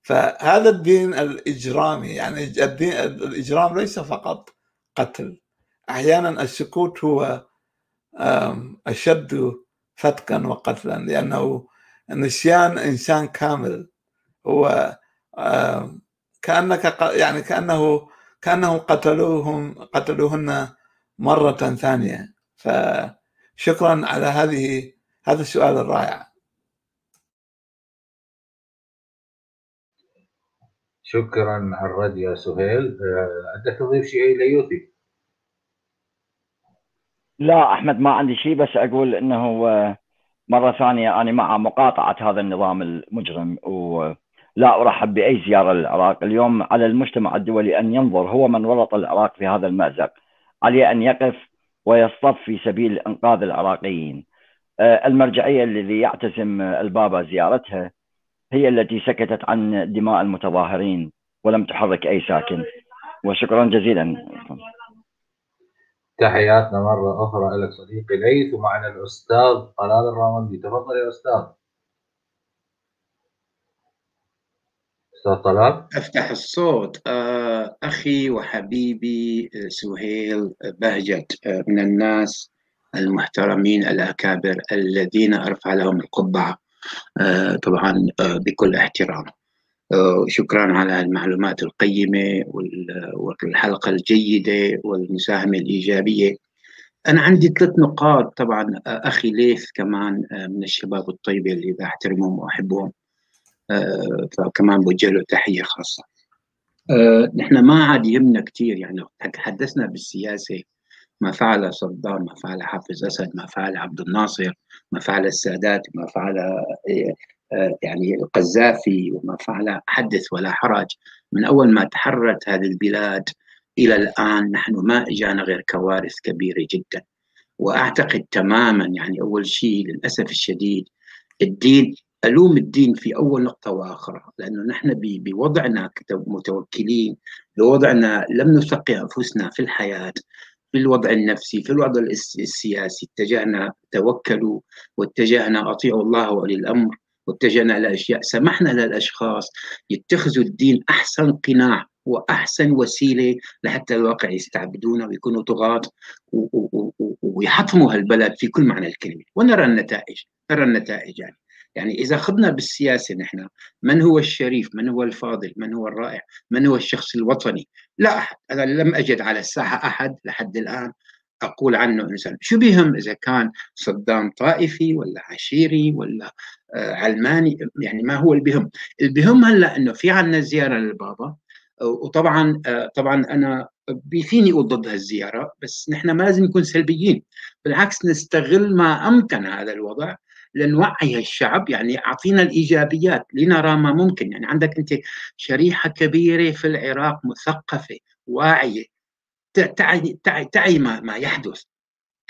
فهذا الدين الإجرامي يعني الدين الإجرام ليس فقط قتل. أحيانا السكوت هو أشد فتكا وقتلا لأنه نسيان إنسان كامل. هو كأنك يعني كأنه كأنهم قتلوهم قتلوهن مرة ثانية. فشكرا على هذه هذا السؤال الرائع. شكرا على الرد يا سهيل. عندك تضيف شيء ليوثي لا أحمد ما عندي شيء بس أقول إنه مرة ثانية أنا مع مقاطعة هذا النظام المجرم و لا أرحب بأي زيارة للعراق، اليوم على المجتمع الدولي أن ينظر هو من ورط العراق في هذا المأزق، عليه أن يقف ويصطف في سبيل إنقاذ العراقيين. آه، المرجعية الذي يعتزم البابا زيارتها هي التي سكتت عن دماء المتظاهرين ولم تحرك أي ساكن. وشكرا جزيلا تحياتنا مرة أخرى لك صديقي ليث ومعنا الأستاذ طلال الراوندي تفضل يا أستاذ طلال؟ أفتح الصوت. آه، أخي وحبيبي آه، سهيل بهجت آه، من الناس المحترمين الأكابر الذين أرفع لهم القبعة طبعا بكل احترام. شكرا على المعلومات القيمة والحلقة الجيدة والمساهمة الإيجابية. أنا عندي ثلاث نقاط طبعا أخي ليث كمان من الشباب الطيبة اللي بحترمهم وأحبهم. فكمان بوجه له تحية خاصة. نحن ما عاد يهمنا كثير يعني تحدثنا بالسياسة ما فعل صدام ما فعل حافظ أسد ما فعل عبد الناصر ما فعل السادات ما فعل يعني القذافي وما فعل حدث ولا حرج. من أول ما تحررت هذه البلاد إلى الآن نحن ما إجانا غير كوارث كبيرة جدا. وأعتقد تماما يعني أول شيء للأسف الشديد الدين ألوم الدين في أول نقطة وآخرة لأنه نحن بوضعنا كمتوكلين بوضعنا لم نثقي أنفسنا في الحياة في الوضع النفسي في الوضع السياسي اتجهنا توكلوا واتجهنا أطيعوا الله وأولي الأمر واتجهنا إلى أشياء سمحنا للأشخاص يتخذوا الدين أحسن قناع وأحسن وسيلة لحتى الواقع يستعبدونا ويكونوا طغاة ويحطموا هالبلد في كل معنى الكلمة. ونرى النتائج نرى النتائج يعني. يعني إذا أخذنا بالسياسة نحن من هو الشريف؟ من هو الفاضل؟ من هو الرائع؟ من هو الشخص الوطني؟ لا أحد أنا لم أجد على الساحة أحد لحد الآن أقول عنه إنسان. شو بهم إذا كان صدام طائفي ولا عشيري ولا آه علماني؟ يعني ما هو البهم البهم هلأ أنه في عنا زيارة للبابا وطبعا آه طبعا أنا بيفيني أقول ضد هالزيارة بس نحن ما لازم نكون سلبيين بالعكس نستغل ما أمكن هذا الوضع لنوعي الشعب يعني أعطينا الإيجابيات لنرى ما ممكن. يعني عندك أنت شريحة كبيرة في العراق مثقفة واعية تعي تعي, تعي ما, ما يحدث.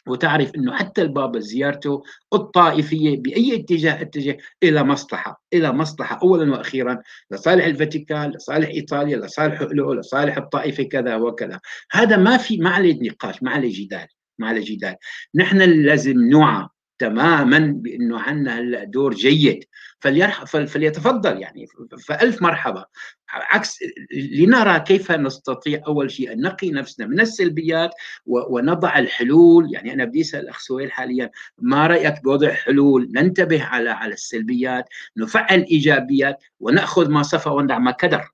وتعرف إنه حتى البابا زيارته الطائفية بأي اتجاه اتجه إلى مصلحة إلى مصلحة. اولا وأخيرا لصالح الفاتيكان لصالح إيطاليا لصالح له لصالح الطائفة كذا وكذا. هذا ما في ما عليه نقاش ما عليه جدال ما عليه جدال. نحن لازم نوعى تماما بأنه عندنا دور جيد. فليرح فليتفضل يعني فألف مرحبا. عكس لنرى كيف نستطيع أول شيء أن نقي نفسنا من السلبيات ونضع الحلول. يعني أنا بدي أسأل الاخ سهيل حاليا ما رأيك بوضع حلول ننتبه على على السلبيات نفعل إيجابيات ونأخذ ما صفى وندع ما كدر؟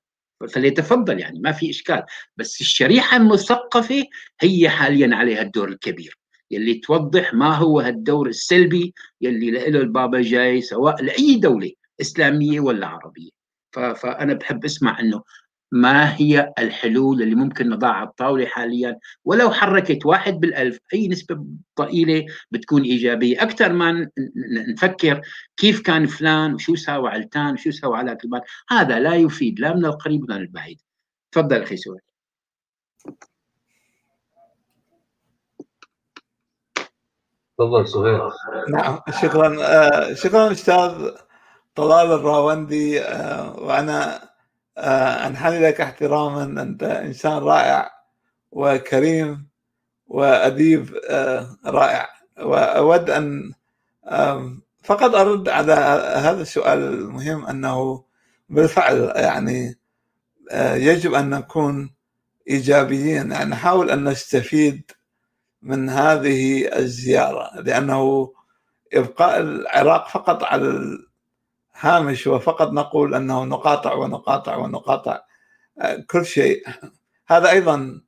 فليتفضل يعني ما في إشكال. بس الشريحة المثقفة هي حاليا عليها الدور الكبير. يلي توضح ما هو هالدور السلبي يلي له البابا جاي سواء لأي دولة إسلامية ولا عربية. فأنا بحب أسمع إنه ما هي الحلول اللي ممكن نضعها على الطاوله حاليا. ولو حركت واحد بالألف أي نسبة ضئيلة بتكون إيجابية. أكثر ما نفكر كيف كان فلان وشو ساوى علتان وشو ساوى على هذا لا يفيد لا من القريب ولا من البعيد. تفضل أخي سؤال تفضل سهيل. نعم شكرا. آه شكرا أستاذ طلال الراوندي. آه وأنا آه أنحني لك احتراما. أنت إنسان رائع وكريم وأديب رائع. وأود أن فقط أرد على هذا السؤال المهم أنه بالفعل يعني يجب أن نكون إيجابيين. يعني نحاول أن نستفيد من هذه الزيارة لأنه إبقاء العراق فقط على الهامش وفقط نقول أنه نقاطع ونقاطع ونقاطع كل شيء. هذا أيضا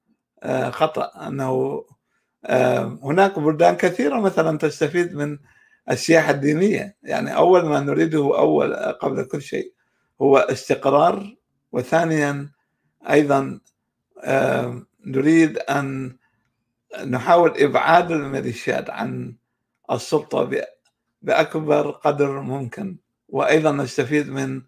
آه، خطأ أنه آه، هناك بلدان كثيرة مثلا تستفيد من السياحة الدينية. يعني أول ما نريده أول قبل كل شيء هو استقرار وثانيا أيضا آه، نريد أن نحاول إبعاد الميليشيات عن السلطة بأكبر قدر ممكن. وأيضا نستفيد من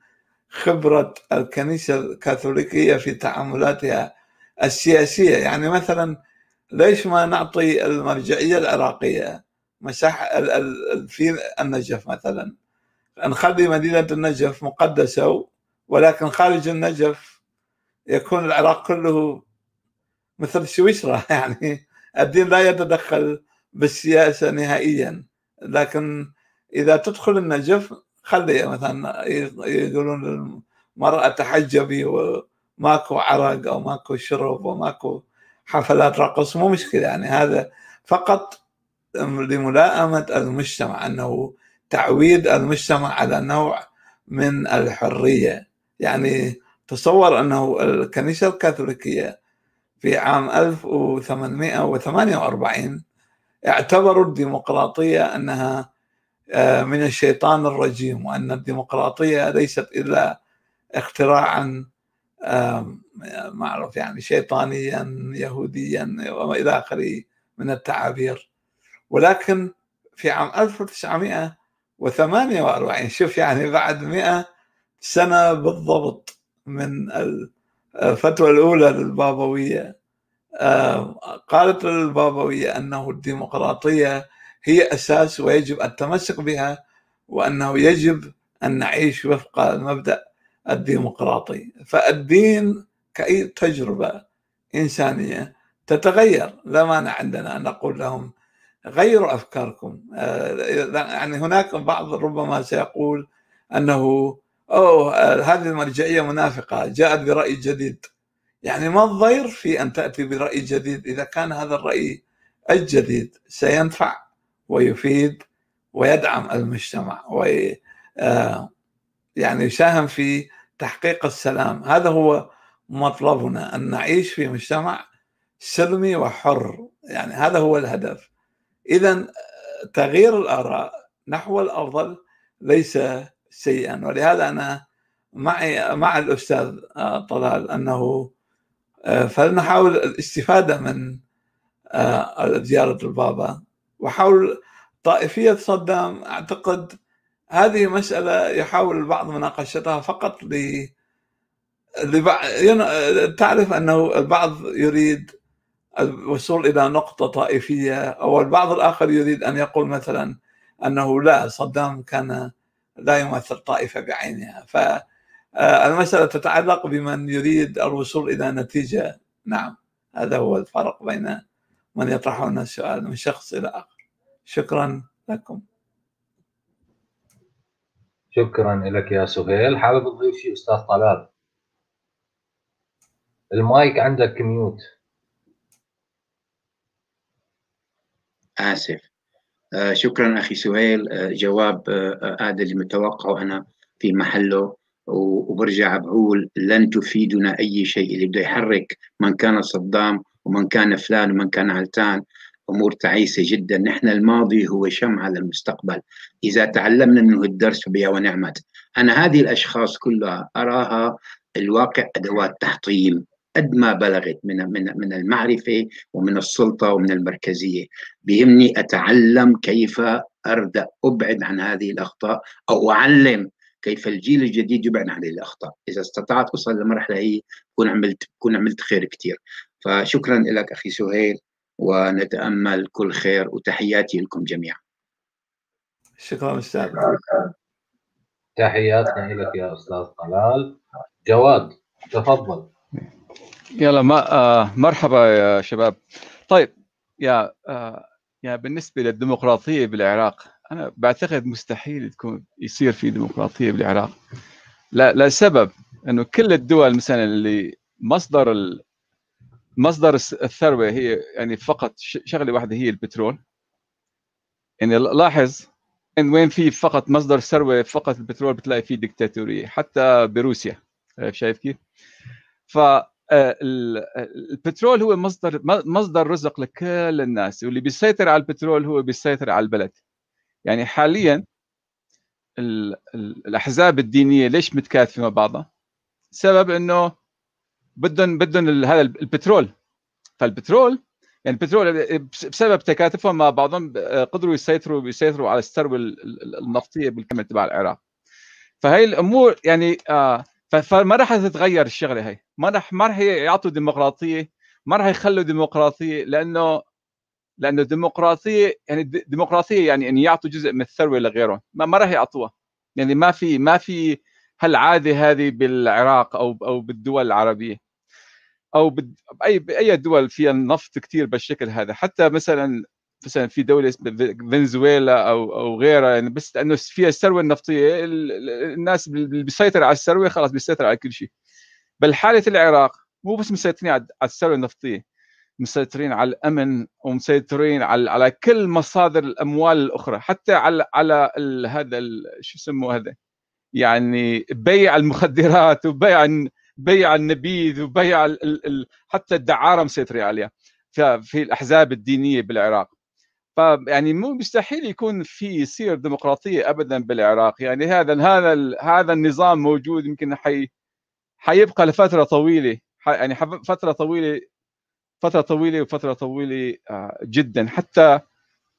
خبرة الكنيسة الكاثوليكية في تعاملاتها السياسية. يعني مثلا ليش ما نعطي المرجعية العراقية مساحه في النجف مثلا؟ نخلي مدينة النجف مقدسة ولكن خارج النجف يكون العراق كله مثل سويسرا. (laughs) يعني الدين لا يتدخل بالسياسة نهائيا. لكن إذا تدخل النجف خلي مثلا يقولون للمرأة تحجبي وماكو عرق أو ماكو شرب وماكو حفلات رقص مو مشكلة. يعني هذا فقط لملائمة المجتمع أنه تعويد المجتمع على نوع من الحرية. يعني تصور أنه الكنيسة الكاثوليكية في عام 1848 اعتبروا الديمقراطية أنها آه، من الشيطان الرجيم وأن الديمقراطية ليست إلا اختراعا معروف يعني شيطانيا يهوديا والى آخره من التعابير. ولكن في عام 1948 شوف يعني بعد 100 سنة بالضبط من الفتوى الأولى للبابوية. قالت البابويه أنه الديمقراطية هي أساس ويجب التمسك بها وأنه يجب أن نعيش وفق المبدا الديمقراطي. فالدين كأي تجربة إنسانية تتغير. لا مانع عندنا أن نقول لهم غيروا أفكاركم. آه، يعني هناك بعض ربما سيقول أنه أوه هذه المرجعية منافقة جاءت برأي جديد. يعني ما الضير في أن تأتي برأي جديد إذا كان هذا الرأي الجديد؟ سينفع ويفيد ويدعم المجتمع وي آه، يعني يساهم في تحقيق السلام. هذا هو مطلبنا أن نعيش في مجتمع سلمي وحر. يعني هذا هو الهدف. اذا تغيير الآراء نحو الأفضل ليس سيئا. ولهذا أنا معي مع الأستاذ طلال أنه فلنحاول الاستفادة من زيارة البابا. وحول طائفية صدام أعتقد هذه مسألة يحاول البعض مناقشتها فقط ل تعرف أنه البعض يريد الوصول إلى نقطة طائفية أو البعض الآخر يريد أن يقول مثلا أنه لا صدام كان لا يمثل طائفة بعينها. فالمسألة تتعلق بمن يريد الوصول إلى نتيجة. نعم هذا هو الفرق بين من يطرحون السؤال من شخص إلى آخر. شكرا لكم. شكرا لك يا سهيل. حابب تضيف شيء أستاذ طلال؟ المايك عندك ميوت. آسف. آه شكرا أخي سهيل. آه جواب آه هذا اللي متوقعه أنا في محله وبرجع بقول لن تفيدنا أي شيء. اللي بده يحرك من كان صدام ومن كان فلان ومن كان علتان أمور تعيسة جدا. نحن الماضي هو شمعة للمستقبل. إذا تعلمنا منه الدرس فبها ونعمت. أنا هذه الأشخاص كلها أراها الواقع أدوات تحطيم. قد ما بلغت من من من المعرفة ومن السلطة ومن المركزية. بيهمني أتعلم كيف اردا أبعد عن هذه الأخطاء أو أعلم كيف الجيل الجديد يبعد عن هذه الأخطاء. إذا استطعت أوصل للمرحلة هي بكون عملت بكون عملت خير كثير فشكرا لك أخي سهيل ونتأمل كل خير وتحياتي لكم جميعا. شكرا أستاذ. تحياتنا لك يا أستاذ طلال. جواد تفضل. يلا ما آه مرحبا يا شباب. طيب يا آه يا بالنسبة للديمقراطية بالعراق أنا بعتقد مستحيل تكون يصير في ديمقراطية بالعراق. لا لسبب إنه كل الدول مثلا اللي مصدر ال... مصدر الثروة هي يعني فقط شغلة واحدة هي البترول. يعني لاحظ إن وين في فقط مصدر ثروة فقط البترول بتلاقي فيه ديكتاتورية حتى بروسيا. شايف كيف؟ ف البترول هو مصدر مصدر رزق لكل الناس واللي بيسيطر على البترول هو بيسيطر على البلد. يعني حاليا الأحزاب الدينية ليش متكاتفه مع بعضها؟ سبب إنه بدهم بدهم هذا البترول. فالبترول يعني البترول بسبب تكاتفهم مع بعضهم قدروا يسيطروا يسيطروا على الثروة النفطية بالكامل تبع العراق. فهي الأمور يعني آه فما راح تتغير الشغلة هي. ما راح ما راح يعطوا ديمقراطية ما راح يخلوا ديمقراطية لأنه لأنه الديمقراطية يعني ديمقراطية يعني إن يعطوا جزء من الثروة لغيرهم. ما, ما راح يعطوها. يعني ما في ما في هالعادة هذه بالعراق أو أو بالدول العربية. أو باي بأي دول فيها النفط كثير بالشكل هذا. حتى مثلا مثلا في دولة فنزويلا أو أو غيرها يعني بس لأنه فيها الثروة النفطية الناس اللي بيسيطر على الثروة خلاص بيسيطر على كل شيء. بل حالة العراق مو بس مسيطرين على الثروة النفطية مسيطرين على الأمن ومسيطرين على على كل مصادر الأموال الأخرى حتى على على هذا شو يسموه هذا؟ يعني بيع المخدرات وبيع بيع النبيذ وبيع ال ال حتى الدعارة مسيطرين عليها. في الأحزاب الدينية بالعراق. فيعني مو مستحيل يكون في يصير ديمقراطية ابدا بالعراق. يعني هذا هذا هذا النظام موجود يمكن حي حيبقى لفترة طويلة. يعني فترة طويلة فترة طويلة وفترة طويلة آه، جدا. حتى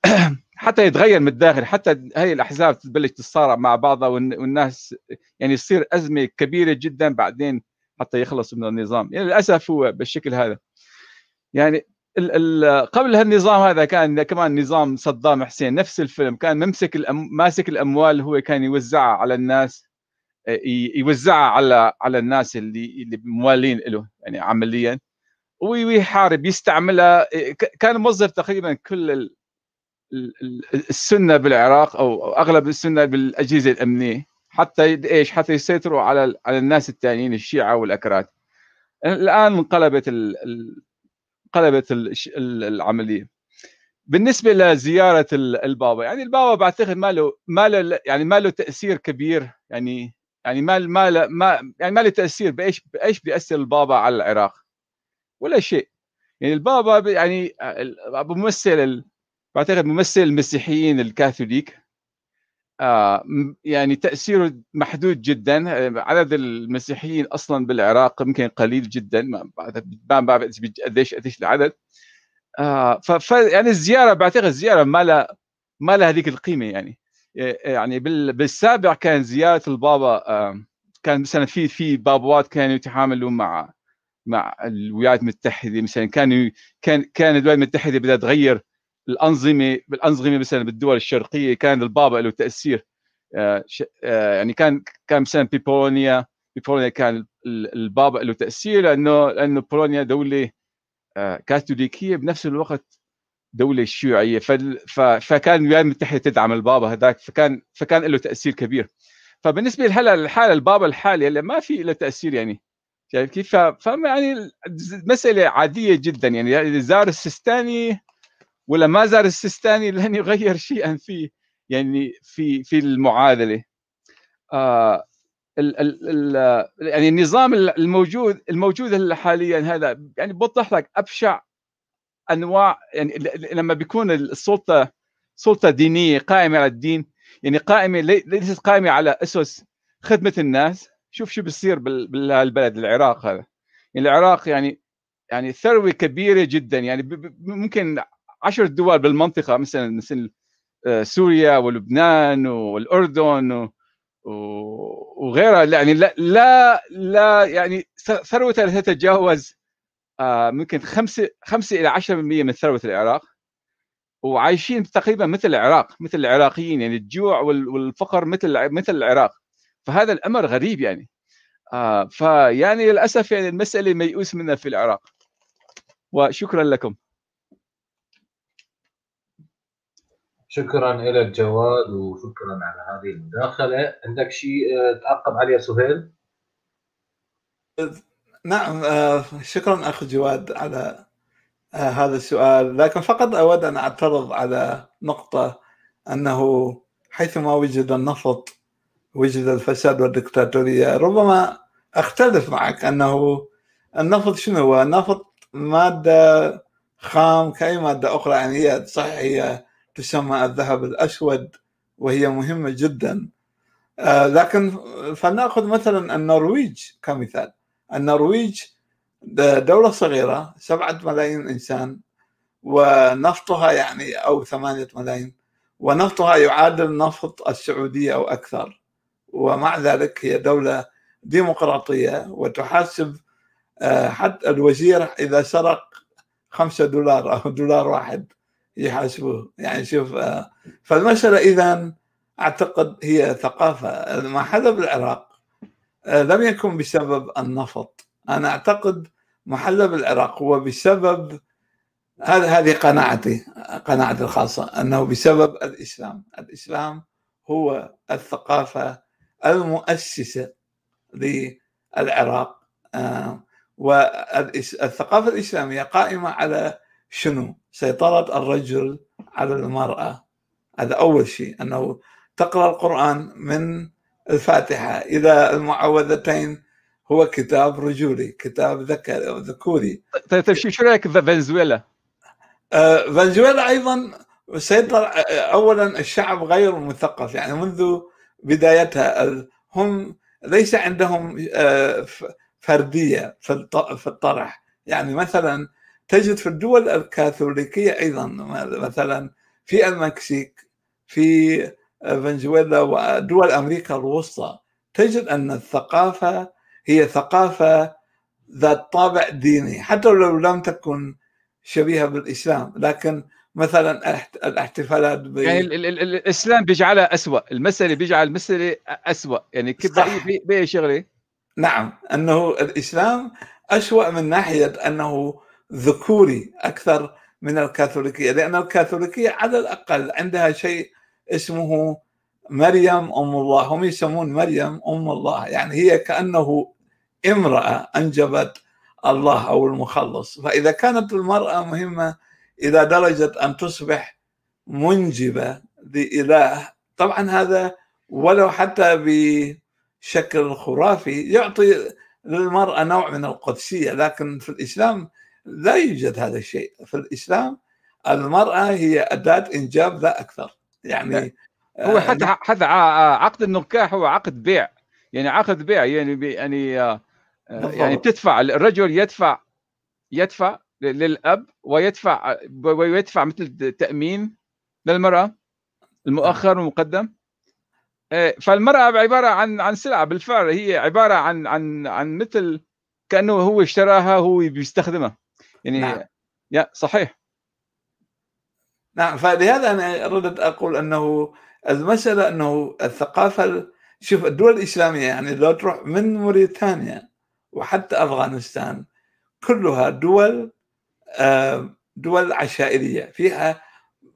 (clears throat) حتى يتغير من الداخل. حتى هي الأحزاب تبلش تتصارع مع بعضها والناس يعني يصير أزمة كبيرة جدا بعدين حتى يخلص من النظام. يعني للأسف هو بالشكل هذا. يعني ال ال قبل هالنظام هذا كان كمان نظام صدام حسين نفس الفيلم كان ممسك الأم ماسك الأموال هو كان يوزعها على الناس يوزعها على على الناس اللي اللي موالين له يعني عمليا ويحارب يستعملها كان موظف تقريبا كل السنة بالعراق أو أغلب السنة بالأجهزة الأمنية حتى إيش حتى يسيطروا على على الناس الثانيين الشيعة والأكراد. الآن انقلبت انقلبت العملية. بالنسبة لزيارة البابا يعني البابا بعتقد ما له ما له يعني ما له تأثير كبير يعني يعني ما ما ما يعني ما له تأثير بايش بإيش بيأثر البابا على العراق؟ ولا شيء. يعني البابا يعني ممثل بعتقد ممثل المسيحيين الكاثوليك. آه يعني تأثيره محدود جدا. عدد المسيحيين أصلا بالعراق يمكن قليل جدا. ما بعرف قديش قديش العدد. آه ف يعني الزيارة بعتقد الزيارة ما لها ما لها هذيك القيمة يعني. يعني بالسابق كان زيارة البابا آه كان مثلا في في بابوات كانوا يتعاملوا مع مع الولايات المتحدة. مثلا كانوا كان كان الولايات المتحدة بدها تغير الأنظمة بالأنظمة مثلا بالدول الشرقية كان البابا له تأثير آه، آه، يعني كان كان مثلا ببولونيا ببولونيا كان البابا له تأثير لأنه لأنه بولونيا دولة آه، كاثوليكية بنفس الوقت دولة شيوعية. فكان الولايات المتحده تدعم البابا هذاك فكان فكان له تأثير كبير. فبالنسبة لهلأ الحاله البابا الحالي هلأ ما في له تأثير يعني. شايف كيف؟ يعني مسألة عادية جدا يعني. زار السيستاني ولا ما زار السيستاني لن يغير شيئا في يعني في في المعادلة. آه ال ال ال يعني النظام الموجود الموجود حاليا هذا يعني بوضح لك أبشع أنواع يعني لما بيكون السلطة سلطة دينية قائمة على الدين يعني قائمة ليست قائمة على أسس خدمة الناس. شوف شو بيصير بالبلد العراق هذا. يعني العراق يعني يعني ثروة كبيرة جدا يعني ممكن عشر دول بالمنطقة مثلا مثل آه، سوريا ولبنان والأردن وغيرها. يعني لا لا, لا يعني ثروتها لا تتجاوز آه، ممكن 5 5 إلى 10% من ثروة العراق. وعايشين تقريبا مثل العراق مثل العراقيين. يعني الجوع والفقر مثل مثل العراق. فهذا الأمر غريب يعني. آه فيعني للأسف يعني المسألة ميؤوس منها في العراق. وشكرا لكم. شكرا لك جواد وشكرا على هذه المداخلة. عندك شيء آه، تعقب عليه سهيل؟ نعم آه، شكرا اخ جواد على آه، هذا السؤال. لكن فقط أود أن أعترض على نقطة أنه حيثما وجد النفط وجد الفساد والدكتاتوريه ربما أختلف معك أنه النفط شنو هو؟ النفط مادة خام كأي مادة أخرى؟ يعني هي صحيح هي تسمى الذهب الأسود وهي مهمة جدا. آه لكن فلنأخذ مثلا النرويج كمثال. النرويج دولة صغيرة سبعة ملايين إنسان ونفطها يعني أو ثمانية ملايين ونفطها يعادل نفط السعودية أو أكثر. ومع ذلك هي دولة ديمقراطية وتحاسب آه، حتى الوزير إذا سرق خمسة دولار أو دولار واحد. يحاسبوه يعني شوف آه، فالمسألة إذا أعتقد هي ثقافة ما حدث بالعراق آه، لم يكن بسبب النفط. أنا أعتقد محلى بالعراق هو بسبب هذه قناعتي قناعتي الخاصة أنه بسبب الإسلام، الإسلام هو الثقافة المؤسسة للعراق آه، والثقافه الإسلامية قائمة على شنو؟ سيطره الرجل على المرأة هذا أول شيء أنه تقرأ القرآن من الفاتحة إلى المعوذتين هو كتاب رجولي كتاب ذكوري طيب طيب شو رأيك فنزويلا؟ آه، فنزويلا أيضا سيطر آه، اولا الشعب غير مثقف يعني منذ بدايتها هم ليس عندهم آه، فردية في الطرح يعني مثلا تجد في الدول الكاثوليكية أيضا مثلا في المكسيك في فنزويلا ودول أمريكا الوسطى تجد أن الثقافة هي ثقافة ذات طابع ديني حتى لو لم تكن شبيهة بالإسلام. لكن مثلا الاحتفالات ب... يعني الإسلام بيجعلها اسوء المساله بيجعل المساله اسوء يعني كيف باي شغلة؟ نعم أنه الإسلام اسوء من ناحية أنه ذكوري أكثر من الكاثوليكية لأن الكاثوليكية على الأقل عندها شيء اسمه مريم أم الله هم يسمون مريم أم الله يعني هي كأنه امرأة أنجبت الله أو المخلص. فإذا كانت المرأة مهمة إلى درجة أن تصبح منجبة لإله طبعا هذا ولو حتى بشكل خرافي يعطي للمرأة نوع من القدسية لكن في الإسلام لا يوجد هذا الشيء في الإسلام. المرأة هي اداه إنجاب لا أكثر. يعني هو حتى آه، حتى عقد النكاح هو عقد بيع. يعني عقد بيع يعني يعني آه، يعني تدفع الرجل يدفع يدفع للأب ويدفع ويدفع مثل تأمين للمرأة المؤخر والمقدم. فالمرأة عبارة عن عن سلعة بالفعل. هي عبارة عن عن عن مثل كأنه هو اشتراها هو بيستخدمها. يعني نعم. يا صحيح. نعم فلهذا أنا اردت أقول أنه المسألة أنه الثقافة شوف الدول الإسلامية يعني لو تروح من موريتانيا وحتى أفغانستان كلها دول دول عشائرية. فيها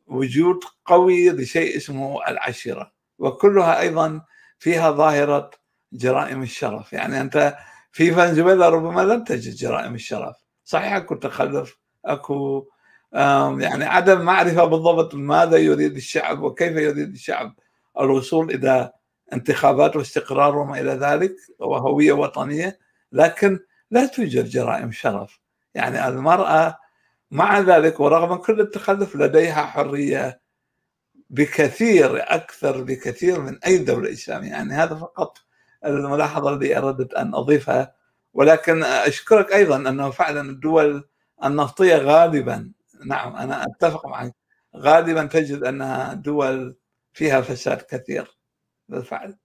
وجود قوي لشيء اسمه العشيرة. وكلها أيضا فيها ظاهرة جرائم الشرف. يعني أنت في فنزويلا ربما لم تجد جرائم الشرف. صحيح أكو تخلف أكو يعني عدم معرفة بالضبط ماذا يريد الشعب وكيف يريد الشعب. الوصول إلى انتخابات واستقرار وما إلى ذلك وهوية وطنية لكن لا توجد جرائم شرف. يعني المرأة مع ذلك ورغم كل التخلف لديها حرية بكثير أكثر بكثير من أي دولة إسلامية. يعني هذا فقط الملاحظة التي أردت أن أضيفها. ولكن أشكرك أيضا أنه فعلا الدول النفطية غالبا نعم أنا أتفق معك غالبا تجد انها دول فيها فساد كثير بالفعل.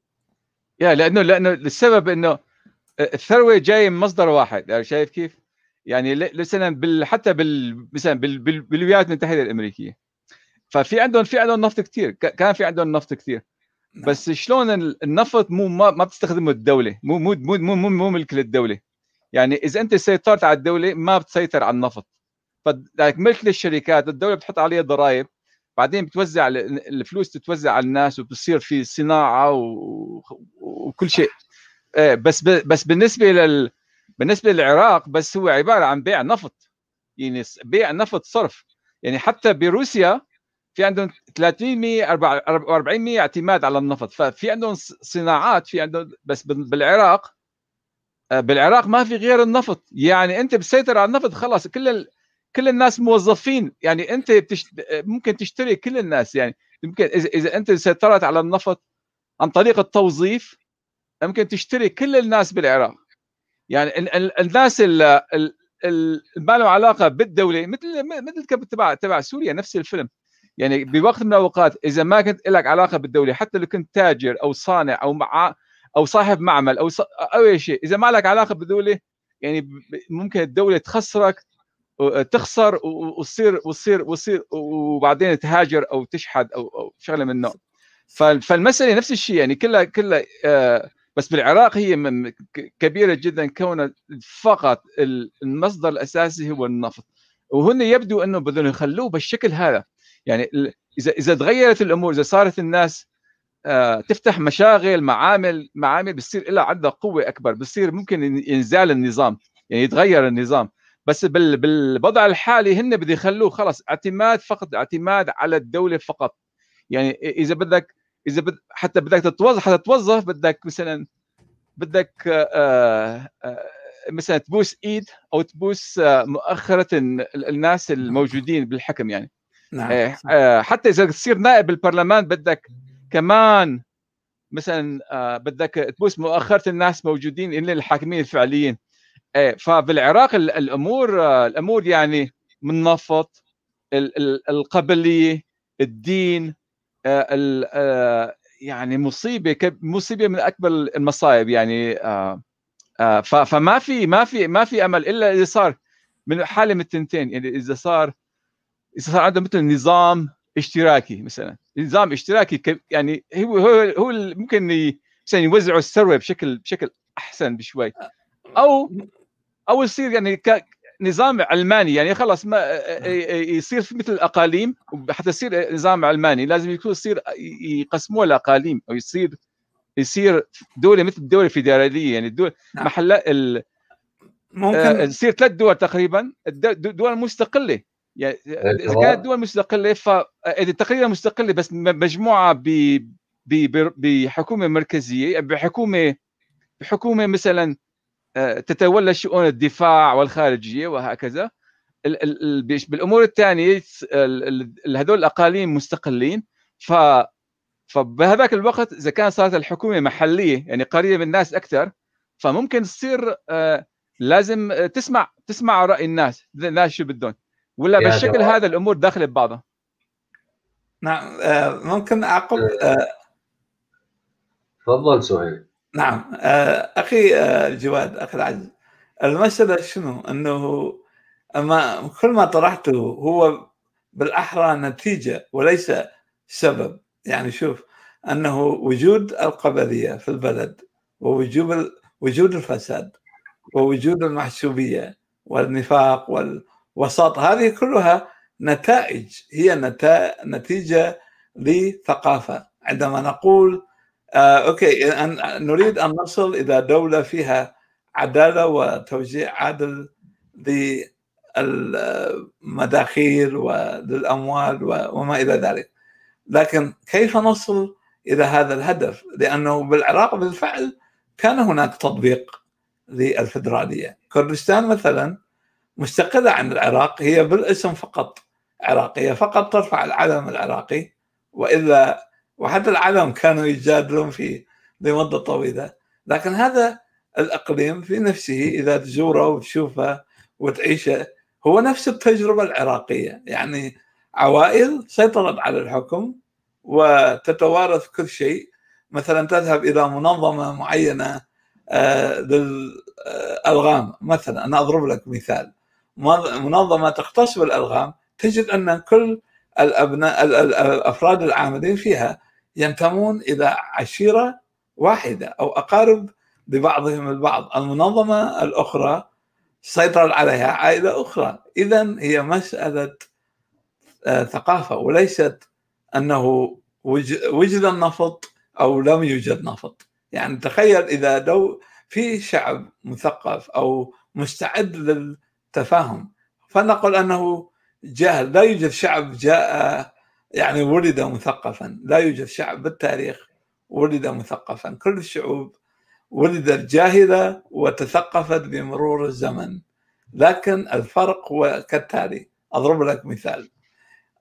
يا لأنه لأنه السبب أنه الثروة جاية من مصدر واحد يعني شايف كيف؟ يعني مثلا بال حتى بال مثلا بال بالولايات المتحدة الأمريكية. ففي عندهم في عندهم نفط كثير كان في عندهم نفط كثير نعم. بس شلون النفط مو ما, ما بتستخدمه الدولة. مو مو مو مو, مو ملك للدولة. يعني إذا أنت سيطرت على الدولة ما بتسيطر على النفط. فلك ملك للشركات الدولة بتحط عليها ضرائب بعدين بتوزع الفلوس تتوزع على الناس وبتصير في صناعة وكل شيء. إيه، بس بس بالنسبة لل بالنسبة للعراق بس هو عبارة عن بيع نفط. يعني بيع نفط صرف. يعني حتى بروسيا في عندهم 300 400 اعتماد على النفط. ففي عندهم صناعات في عندهم بس بالعراق آه، بالعراق ما في غير النفط. يعني أنت بتسيطر على النفط خلاص كل ال... كل الناس موظفين. يعني أنت بتشت... ممكن تشتري كل الناس. يعني يمكن اذا إذا أنت سيطرت على النفط عن طريق التوظيف ممكن تشتري كل الناس بالعراق. يعني الناس اللي ما له علاقة بالدولة مثل مثل تبع تبع سوريا نفس الفيلم. يعني بوقت من الأوقات إذا ما كنت لك علاقة بالدولة حتى لو كنت تاجر أو صانع أو مع أو صاحب معمل أو أو أي شيء إذا ما لك علاقة بالدولة يعني ممكن الدولة تخسرك تخسر وتصير وتصير وتصير وبعدين تهاجر أو تشحد أو أو شغلة من النوع فالمسألة نفس الشيء يعني كلها كلها آه، بس بالعراق هي كبيرة جدا كون فقط المصدر الأساسي هو النفط. وهن يبدو أنه بدهم يخلوه بالشكل هذا. يعني اذا إذا تغيرت الأمور إذا صارت الناس آه، تفتح مشاغل معامل معامل بتصير لها عندها قوة أكبر بصير ممكن ينزال النظام يعني يتغير النظام. بس بالوضع الحالي هن بده يخلوه خلص اعتماد فقط اعتماد على الدولة فقط. يعني إذا بدك إذا بد حتى بدك تتوظف حتى تتوظف بدك مثلا بدك آه آه مثلا تبوس إيد أو تبوس مؤخره الناس الموجودين بالحكم يعني. نعم. آه, آه، حتى إذا تصير نائب بالبرلمان بدك كمان مثلا آه بدك تبوس مؤخرة الناس موجودين اللي الحاكمين الفعليين آه فبالعراق الأمور آه الأمور يعني من نفط القبلية الدين يعني مصيبة مصيبة من أكبر المصايب يعني فما في ما في ما في أمل إلا إذا صار من حالة من التنتين يعني إذا صار صار عنده مثل نظام اشتراكي مثلا. نظام اشتراكي يعني هو هو هو ممكن مثلا يوزعوا الثروه بشكل بشكل أحسن بشوي. أو أو يصير يعني نظام علماني. يعني خلص ما يصير في مثل الأقاليم. حتى يصير نظام علماني. لازم يكون يصير يقسموه لأقاليم. أو يصير يصير دولة مثل الدولة الفيدرالية. يعني الدول نعم. محل ال ممكن تصير ثلاث دول تقريبا. دول مستقلة. يعني إذا كانت دول مستقلة ف تقريبا مستقلة بس مجموعة ب بحكومة مركزية بحكومة بحكومة مثلا آه، تتولى شؤون الدفاع والخارجية وهكذا. بالأمور الثانية هذول الأقاليم مستقلين. ف فبهذاك الوقت إذا كان صارت الحكومة محلية يعني قريبة من الناس أكثر فممكن تصير آه، لازم تسمع تسمع رأي الناس الناس شو بدهم. ولا بالشكل جواب. هذا الأمور داخلة ببعضها؟ نعم آه، ممكن أعقب؟ تفضل سهيل. نعم آه، أخي الجواد آه، أخي العزيز المسألة شنو؟ إنه اما كل ما طرحته هو بالأحرى نتيجة وليس سبب. يعني شوف أنه وجود القبلية في البلد ووجود وجود الفساد ووجود المحسوبية والنفاق والوساط هذه كلها نتائج هي نتيجة لثقافة. عندما نقول آه، أوكي أن نريد أن نصل إلى دولة فيها عدالة وتوزيع عادل للمداخيل وللأموال وما إلى ذلك. لكن كيف نصل إلى هذا الهدف؟ لأنه بالعراق بالفعل كان هناك تطبيق للفدرالية، كردستان مثلا مستقلة عن العراق هي بالاسم فقط. عراقيه فقط ترفع العلم العراقي وإلا وحتى العالم كانوا يجادلون فيه لمدة طويلة. لكن هذا الإقليم في نفسه إذا تزوره وتشوفه وتعيشه هو نفس التجربة العراقية. يعني عوائل سيطرت على الحكم وتتوارث كل شيء. مثلا تذهب إلى منظمة معينة آه، للألغام. مثلا أنا أضرب لك مثال. منظمة تختص بالألغام تجد أن كل الابناء الأفراد العاملين فيها ينتمون إلى عشيرة واحدة أو أقارب ببعضهم البعض، المنظمة الأخرى سيطر عليها عائلة أخرى، اذا هي مسألة آه، ثقافة وليست أنه وجد النفط أو لم يوجد نفط، يعني تخيل إذا لو في شعب مثقف أو مستعد للتفاهم فنقل أنه جاهل لا يوجد شعب جاء يعني ولد مثقفا. لا يوجد شعب بالتاريخ ولد مثقفا. كل الشعوب ولدت جاهلة وتثقفت بمرور الزمن. لكن الفرق هو كالتالي. أضرب لك مثال.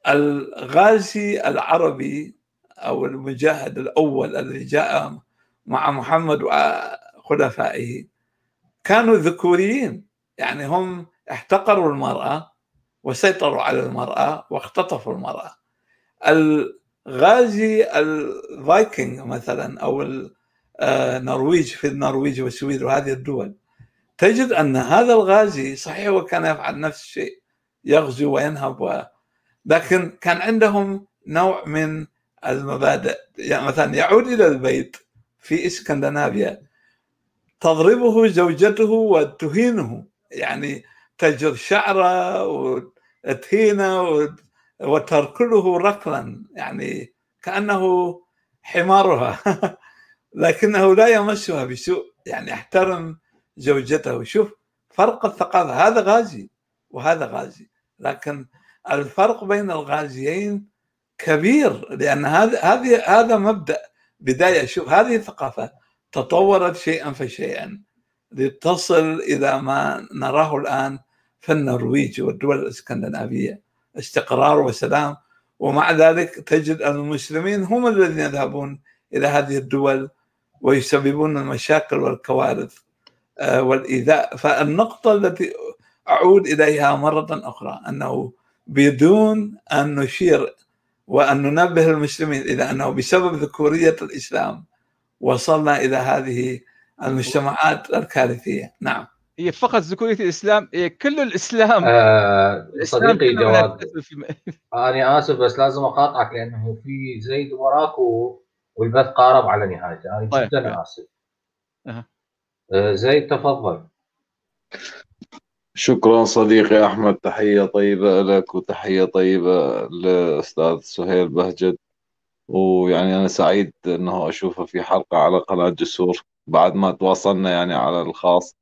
الغازي العربي أو المجاهد الأول الذي جاء مع محمد وخلفائه كانوا ذكوريين. يعني هم احتقروا المرأة وسيطروا على المرأة واختطفوا المرأة. الغازي الفايكنج مثلا أو النرويج في النرويج والسويد وهذه الدول تجد أن هذا الغازي صحيح هو كان يفعل نفس الشيء يغزو وينهب و... لكن كان عندهم نوع من المبادئ. يعني مثلا يعود إلى البيت في إسكندنافيا تضربه زوجته وتهينه. يعني تجر شعره وتهينه وتركله ركلا يعني كأنه حمارها. (laughs) لكنه لا يمسها بسوء يعني احترم زوجته. شوف فرق الثقافة. هذا غازي وهذا غازي لكن الفرق بين الغازيين كبير لأن هذا هذه هذا مبدأ بداية. شوف هذه الثقافه تطورت شيئا فشيئا. لتصل إلى ما نراه الآن في النرويج والدول الإسكندنافية. استقرار وسلام. ومع ذلك تجد ان المسلمين هم الذين يذهبون إلى هذه الدول ويسببون المشاكل والكوارث آه، والإيذاء. فالنقطة التي أعود إليها مرة أخرى أنه بدون أن نشير وأن ننبه المسلمين إلى أنه بسبب ذكورية الإسلام وصلنا إلى هذه المجتمعات الكارثية. نعم. هي فقط ذكوريه الإسلام هي كل الإسلام. آه صديقي جواد. (laughs) أنا آسف بس لازم أقاطعك لأنه في زيد وراك والبث قارب على نهايته. أنا طيب. جدا آسف. أه. زيد تفضل. شكرا صديقي أحمد تحية طيبة لك وتحية طيبة لأستاذ سهيل بهجت. ويعني أنا سعيد إنه أشوفه في حلقة على قناة جسور بعد ما تواصلنا يعني على الخاص.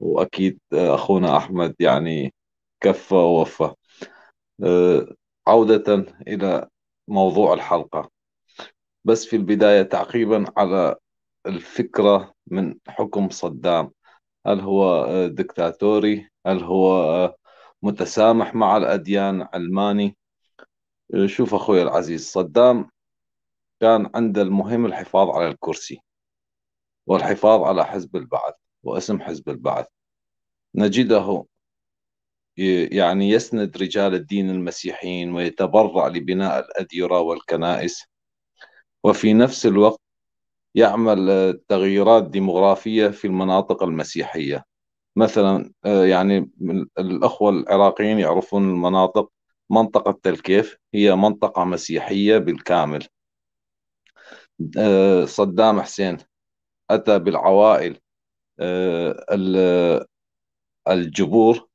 وأكيد أخونا أحمد يعني كفى ووفى. أه، عودة إلى موضوع الحلقة. بس في البداية تعقيبا على الفكرة من حكم صدام. هل هو دكتاتوري؟ هل هو متسامح مع الأديان علماني شوف أخوي العزيز صدام كان عنده المهم الحفاظ على الكرسي والحفاظ على حزب البعث. واسم حزب البعث. نجده يعني يسند رجال الدين المسيحيين ويتبرع لبناء الأديرة والكنائس. وفي نفس الوقت يعمل تغييرات ديمغرافية في المناطق المسيحية. مثلا يعني الأخوة العراقيين يعرفون المناطق منطقة تلكيف هي منطقة مسيحية بالكامل. صدام حسين أتى بالعوائل الجبور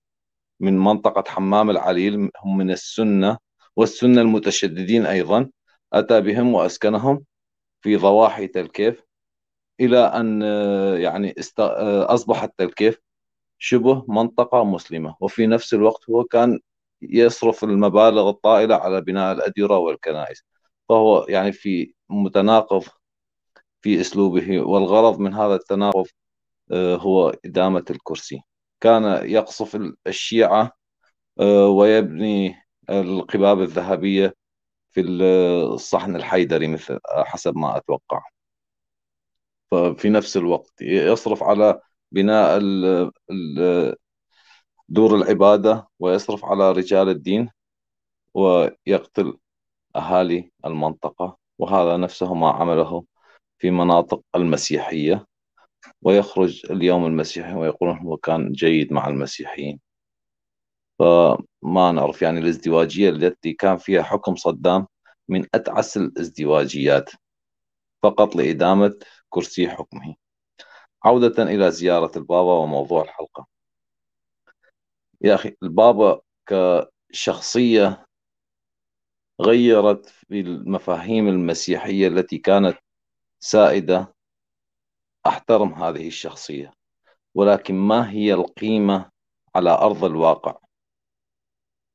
من منطقة حمام العليل هم من السنة والسنة المتشددين أيضا. أتى بهم وأسكنهم في ضواحي تلكيف إلى أن يعني است... أصبحت تلكيف شبه منطقة مسلمة. وفي نفس الوقت هو كان يصرف المبالغ الطائلة على بناء الأديرة والكنائس. فهو يعني في متناقض في أسلوبه والغرض من هذا التناقض آه، هو إدامة الكرسي. كان يقصف الشيعة آه، ويبني القباب الذهبية في الصحن الحيدري مثل حسب ما أتوقع. ففي نفس الوقت يصرف على بناء دور العبادة ويصرف على رجال الدين ويقتل أهالي المنطقة. وهذا نفسه ما عمله في مناطق المسيحية. ويخرج اليوم المسيحي ويقولون هو كان جيد مع المسيحيين. فما نعرف يعني الازدواجية التي كان فيها حكم صدام من أتعس الازدواجيات فقط لإدامة كرسي حكمه. عودة إلى زيارة البابا وموضوع الحلقة. يا أخي البابا كشخصية غيرت في المفاهيم المسيحية التي كانت سائدة أحترم هذه الشخصية ولكن ما هي القيمة على أرض الواقع؟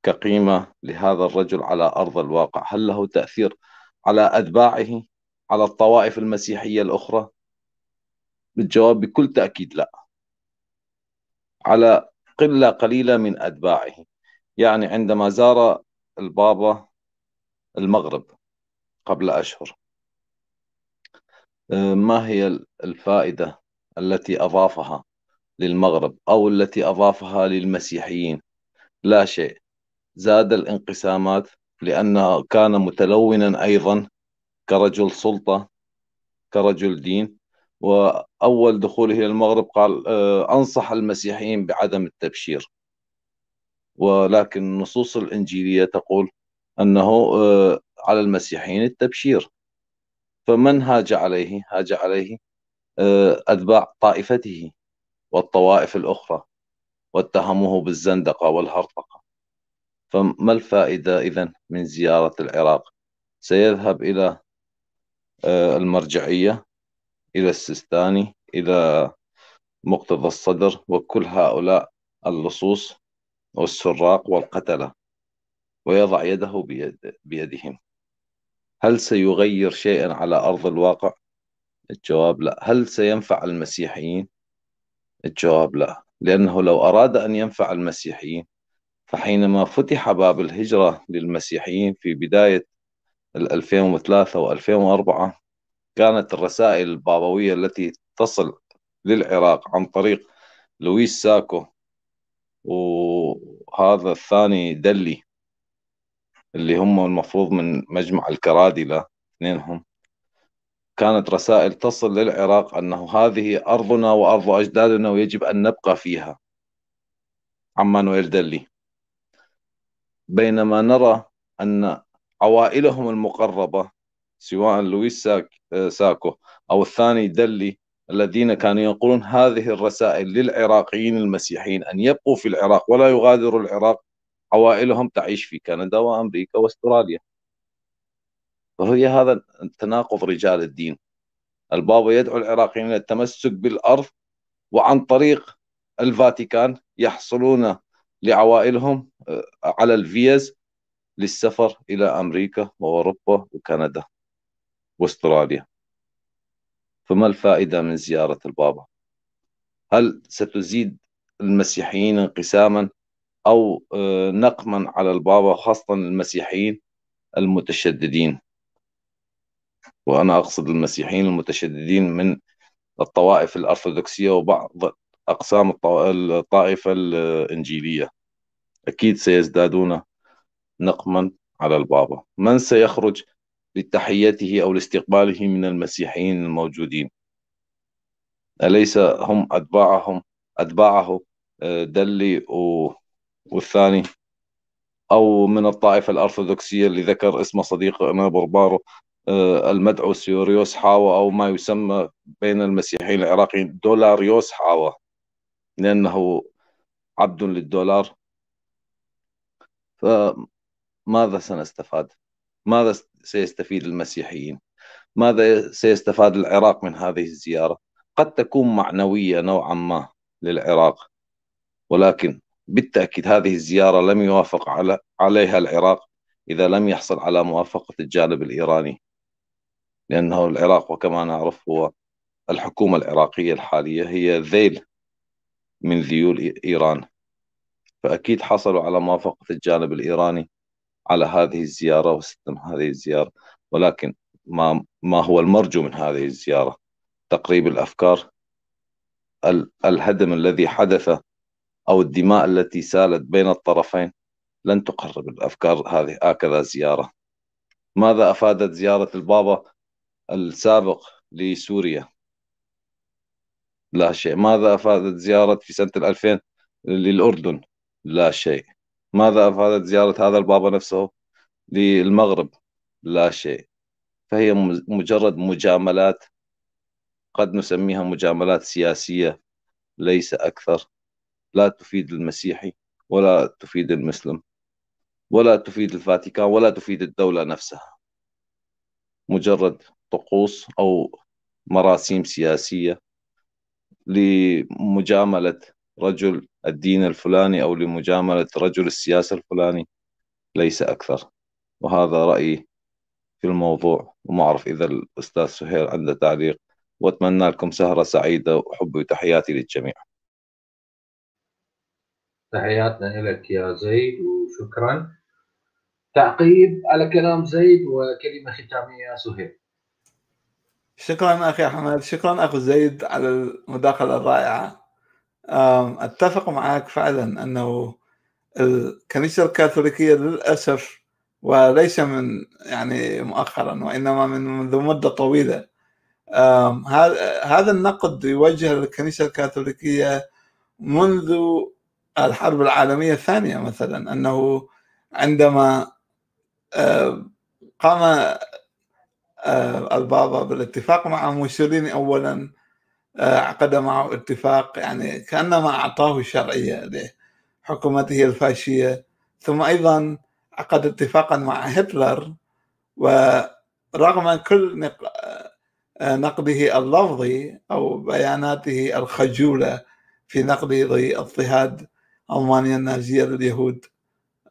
كقيمة لهذا الرجل على أرض الواقع. هل له تأثير على أتباعه على الطوائف المسيحية الأخرى؟ الجواب بكل تأكيد لا. على قلة قليلة من أتباعه. يعني عندما زار البابا المغرب قبل أشهر. ما هي الفائدة التي أضافها للمغرب أو التي أضافها للمسيحيين؟ لا شيء. زاد الانقسامات لأنه كان متلونا أيضا كرجل سلطة كرجل دين وأول دخوله إلى المغرب قال آه، أنصح المسيحيين بعدم التبشير. ولكن النصوص الإنجيلية تقول أنه آه، على المسيحيين التبشير. فمن هاج عليه؟ هاج عليه آه، أتباع طائفته والطوائف الأخرى واتهموه بالزندقة والهرطقة. فما الفائدة إذن من زيارة العراق؟ سيذهب إلى آه، المرجعية إلى السيستاني إلى مقتضى الصدر وكل هؤلاء اللصوص والسراق والقتلة ويضع يده بيد بيدهم. هل سيغير شيئا على أرض الواقع؟ الجواب لا هل سينفع المسيحيين؟ الجواب لا لأنه لو أراد أن ينفع المسيحيين فحينما فتح باب الهجرة للمسيحيين في بداية 2003 و 2004 كانت الرسائل البابوية التي تصل للعراق عن طريق لويس ساكو وهذا الثاني دلي اللي هم المفروض من مجمع الكرادلة اثنينهم كانت رسائل تصل للعراق أنه هذه أرضنا وأرض أجدادنا ويجب أن نبقى فيها. عمان ويردلي بينما نرى أن عوائلهم المقربة سواء لويس ساك ساكو أو الثاني دلي الذين كانوا ينقلون هذه الرسائل للعراقيين المسيحيين أن يبقوا في العراق ولا يغادروا العراق عوائلهم تعيش في كندا وأمريكا وأستراليا. فهي هذا تناقض رجال الدين. البابا يدعو العراقيين إلى التمسك بالأرض وعن طريق الفاتيكان يحصلون لعوائلهم آه، على الفيز للسفر إلى أمريكا وأوروبا وكندا وأستراليا. فما الفائدة من زيارة البابا؟ هل ستزيد المسيحيين انقساما أو آه، نقما على البابا خاصه المسيحيين المتشددين. وأنا أقصد المسيحيين المتشددين من الطوائف الأرثوذكسية وبعض أقسام الطائفة الإنجيلية. أكيد سيزدادون نقما على البابا. من سيخرج لتحيته أو لاستقباله من المسيحيين الموجودين؟ أليس هم أتباعهم أتباعه آه، دلي والثاني أو من الطائفة الأرثوذكسية اللي ذكر اسمه صديقنا بربارو آه، المدعو سيوريوس حاوى أو ما يسمى بين المسيحيين العراقيين دولاريوس حاوى لأنه عبد للدولار فماذا سنستفاد؟ ماذا سيستفيد المسيحيين؟ ماذا سيستفاد العراق من هذه الزيارة؟ قد تكون معنوية نوعا ما للعراق ولكن بالتأكيد هذه الزيارة لم يوافق على عليها العراق إذا لم يحصل على موافقة الجانب الإيراني لأنه العراق وكما نعرف هو الحكومة العراقية الحالية هي ذيل من ذيول إيران. فأكيد حصلوا على موافقة الجانب الإيراني على هذه الزيارة وستم هذه الزيارة ولكن ما ما هو المرجو من هذه الزيارة؟ تقريب الأفكار الهدم الذي حدث أو الدماء التي سالت بين الطرفين. لن تقرب الأفكار هذه. هكذا زيارة. ماذا أفادت زيارة البابا السابق لسوريا؟ لا شيء. ماذا أفادت زيارة في سنة 2000 للأردن؟ لا شيء. ماذا أفادت زيارة هذا البابا نفسه للمغرب؟ لا شيء. فهي مجرد مجاملات قد نسميها مجاملات سياسية ليس أكثر. لا تفيد المسيحي ولا تفيد المسلم ولا تفيد الفاتيكان ولا تفيد الدولة نفسها. مجرد طقوس أو مراسيم سياسية لمجاملة رجل الدين الفلاني أو لمجاملة رجل السياسة الفلاني ليس أكثر. وهذا رأيي في الموضوع. وما أعرف إذا الأستاذ سهيل عنده تعليق. وأتمنى لكم سهرة سعيدة وحبي وتحياتي للجميع. تحياتنا لك يا زيد وشكرا. تعقيب على كلام زيد وكلمة ختامية يا سهيل. شكرا أخي أحمد شكرا أخو زيد على المداخلة الرائعة. أتفق معك فعلا أنه الكنيسة الكاثوليكية للأسف وليس من يعني مؤخرا وإنما من منذ مدة طويلة. هذا النقد يوجه للكنيسة الكاثوليكية منذ الحرب العالمية الثانية مثلا أنه عندما قام البابا بالاتفاق مع موسوليني اولا عقد معه اتفاق يعني كأنما أعطاه شرعية لحكومته الفاشية. ثم أيضا عقد اتفاقا مع هتلر ورغم كل نقده اللفظي أو بياناته الخجولة في نقده اضطهاد ألمانيا النازية لليهود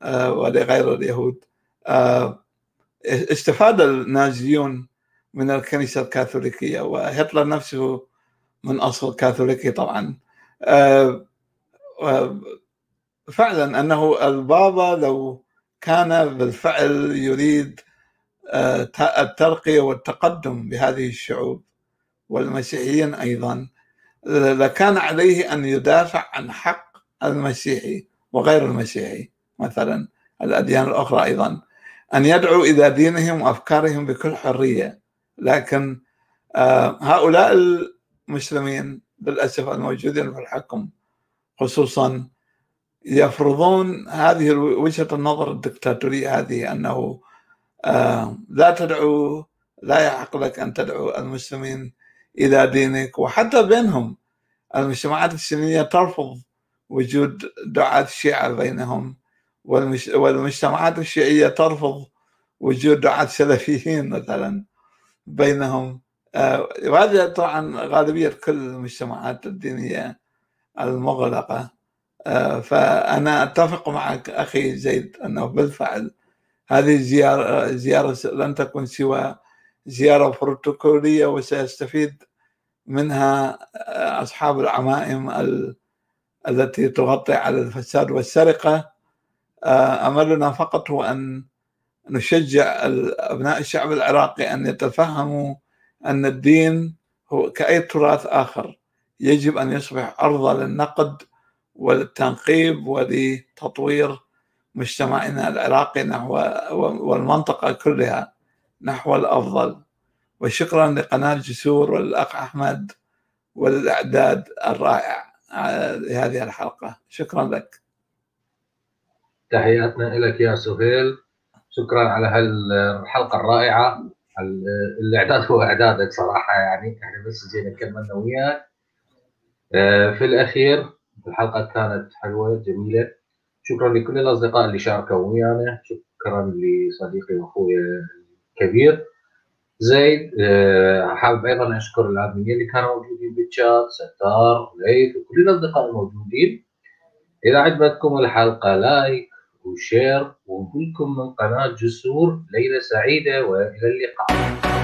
آه، ولغير اليهود. آه، استفاد النازيون من الكنيسة الكاثوليكية وهتلر نفسه من أصل كاثوليكي طبعا. آه، فعلا أنه البابا لو كان بالفعل يريد الترقية والتقدم بهذه الشعوب والمسيحيين أيضا لكان عليه أن يدافع عن حق المسيحي وغير المسيحي مثلا الأديان الأخرى أيضا. أن يدعوا إلى دينهم وأفكارهم بكل حرية. لكن آه، هؤلاء المسلمين للأسف الموجودين في الحكم خصوصا يفرضون هذه وجهة النظر الدكتاتورية هذه أنه آه، لا تدعو لا يحق لك أن تدعو المسلمين إلى دينك. وحتى بينهم المجتمعات السنية ترفض وجود دعاة الشيعة بينهم والمجتمعات الشيعية ترفض وجود دعاة سلفيين مثلا بينهم. آه، وهذا طبعا غالبية كل المجتمعات الدينية المغلقة. آه، فأنا أتفق معك أخي زيد أنه بالفعل هذه الزيارة زيارة لن تكون سوى زيارة بروتوكولية وسيستفيد منها أصحاب العمائم التي تغطي على الفساد والسرقة آه، أملنا فقط هو أن نشجع أبناء الشعب العراقي أن يتفهموا أن الدين هو كأي تراث آخر. يجب أن يصبح عرضة للنقد وللتنقيب ولتطوير مجتمعنا العراقي نحو والمنطقة كلها نحو الأفضل. وشكرا لقناة جسور والأخ أحمد وللإعداد الرائع لهذه الحلقة. شكرا لك. تحياتنا لك يا سهيل. شكرا على هالحلقة الرائعة. الإعداد هو إعدادك صراحة يعني. إحنا بس جينا كملنا وياك. آه، في الأخير الحلقة كانت حلوة جميلة. شكرا لكل الأصدقاء اللي شاركوا ويانا. شكرا لصديقي وأخوي الكبير. زيد آه، حابب أيضا أشكر الادمنين اللي كانوا موجودين بالشات ستار وليث وكل الاصدقاء الموجودين. إذا عجبتكم الحلقة like و share ونقول لكم من قناة جسور ليله سعيدة وإلى اللقاء.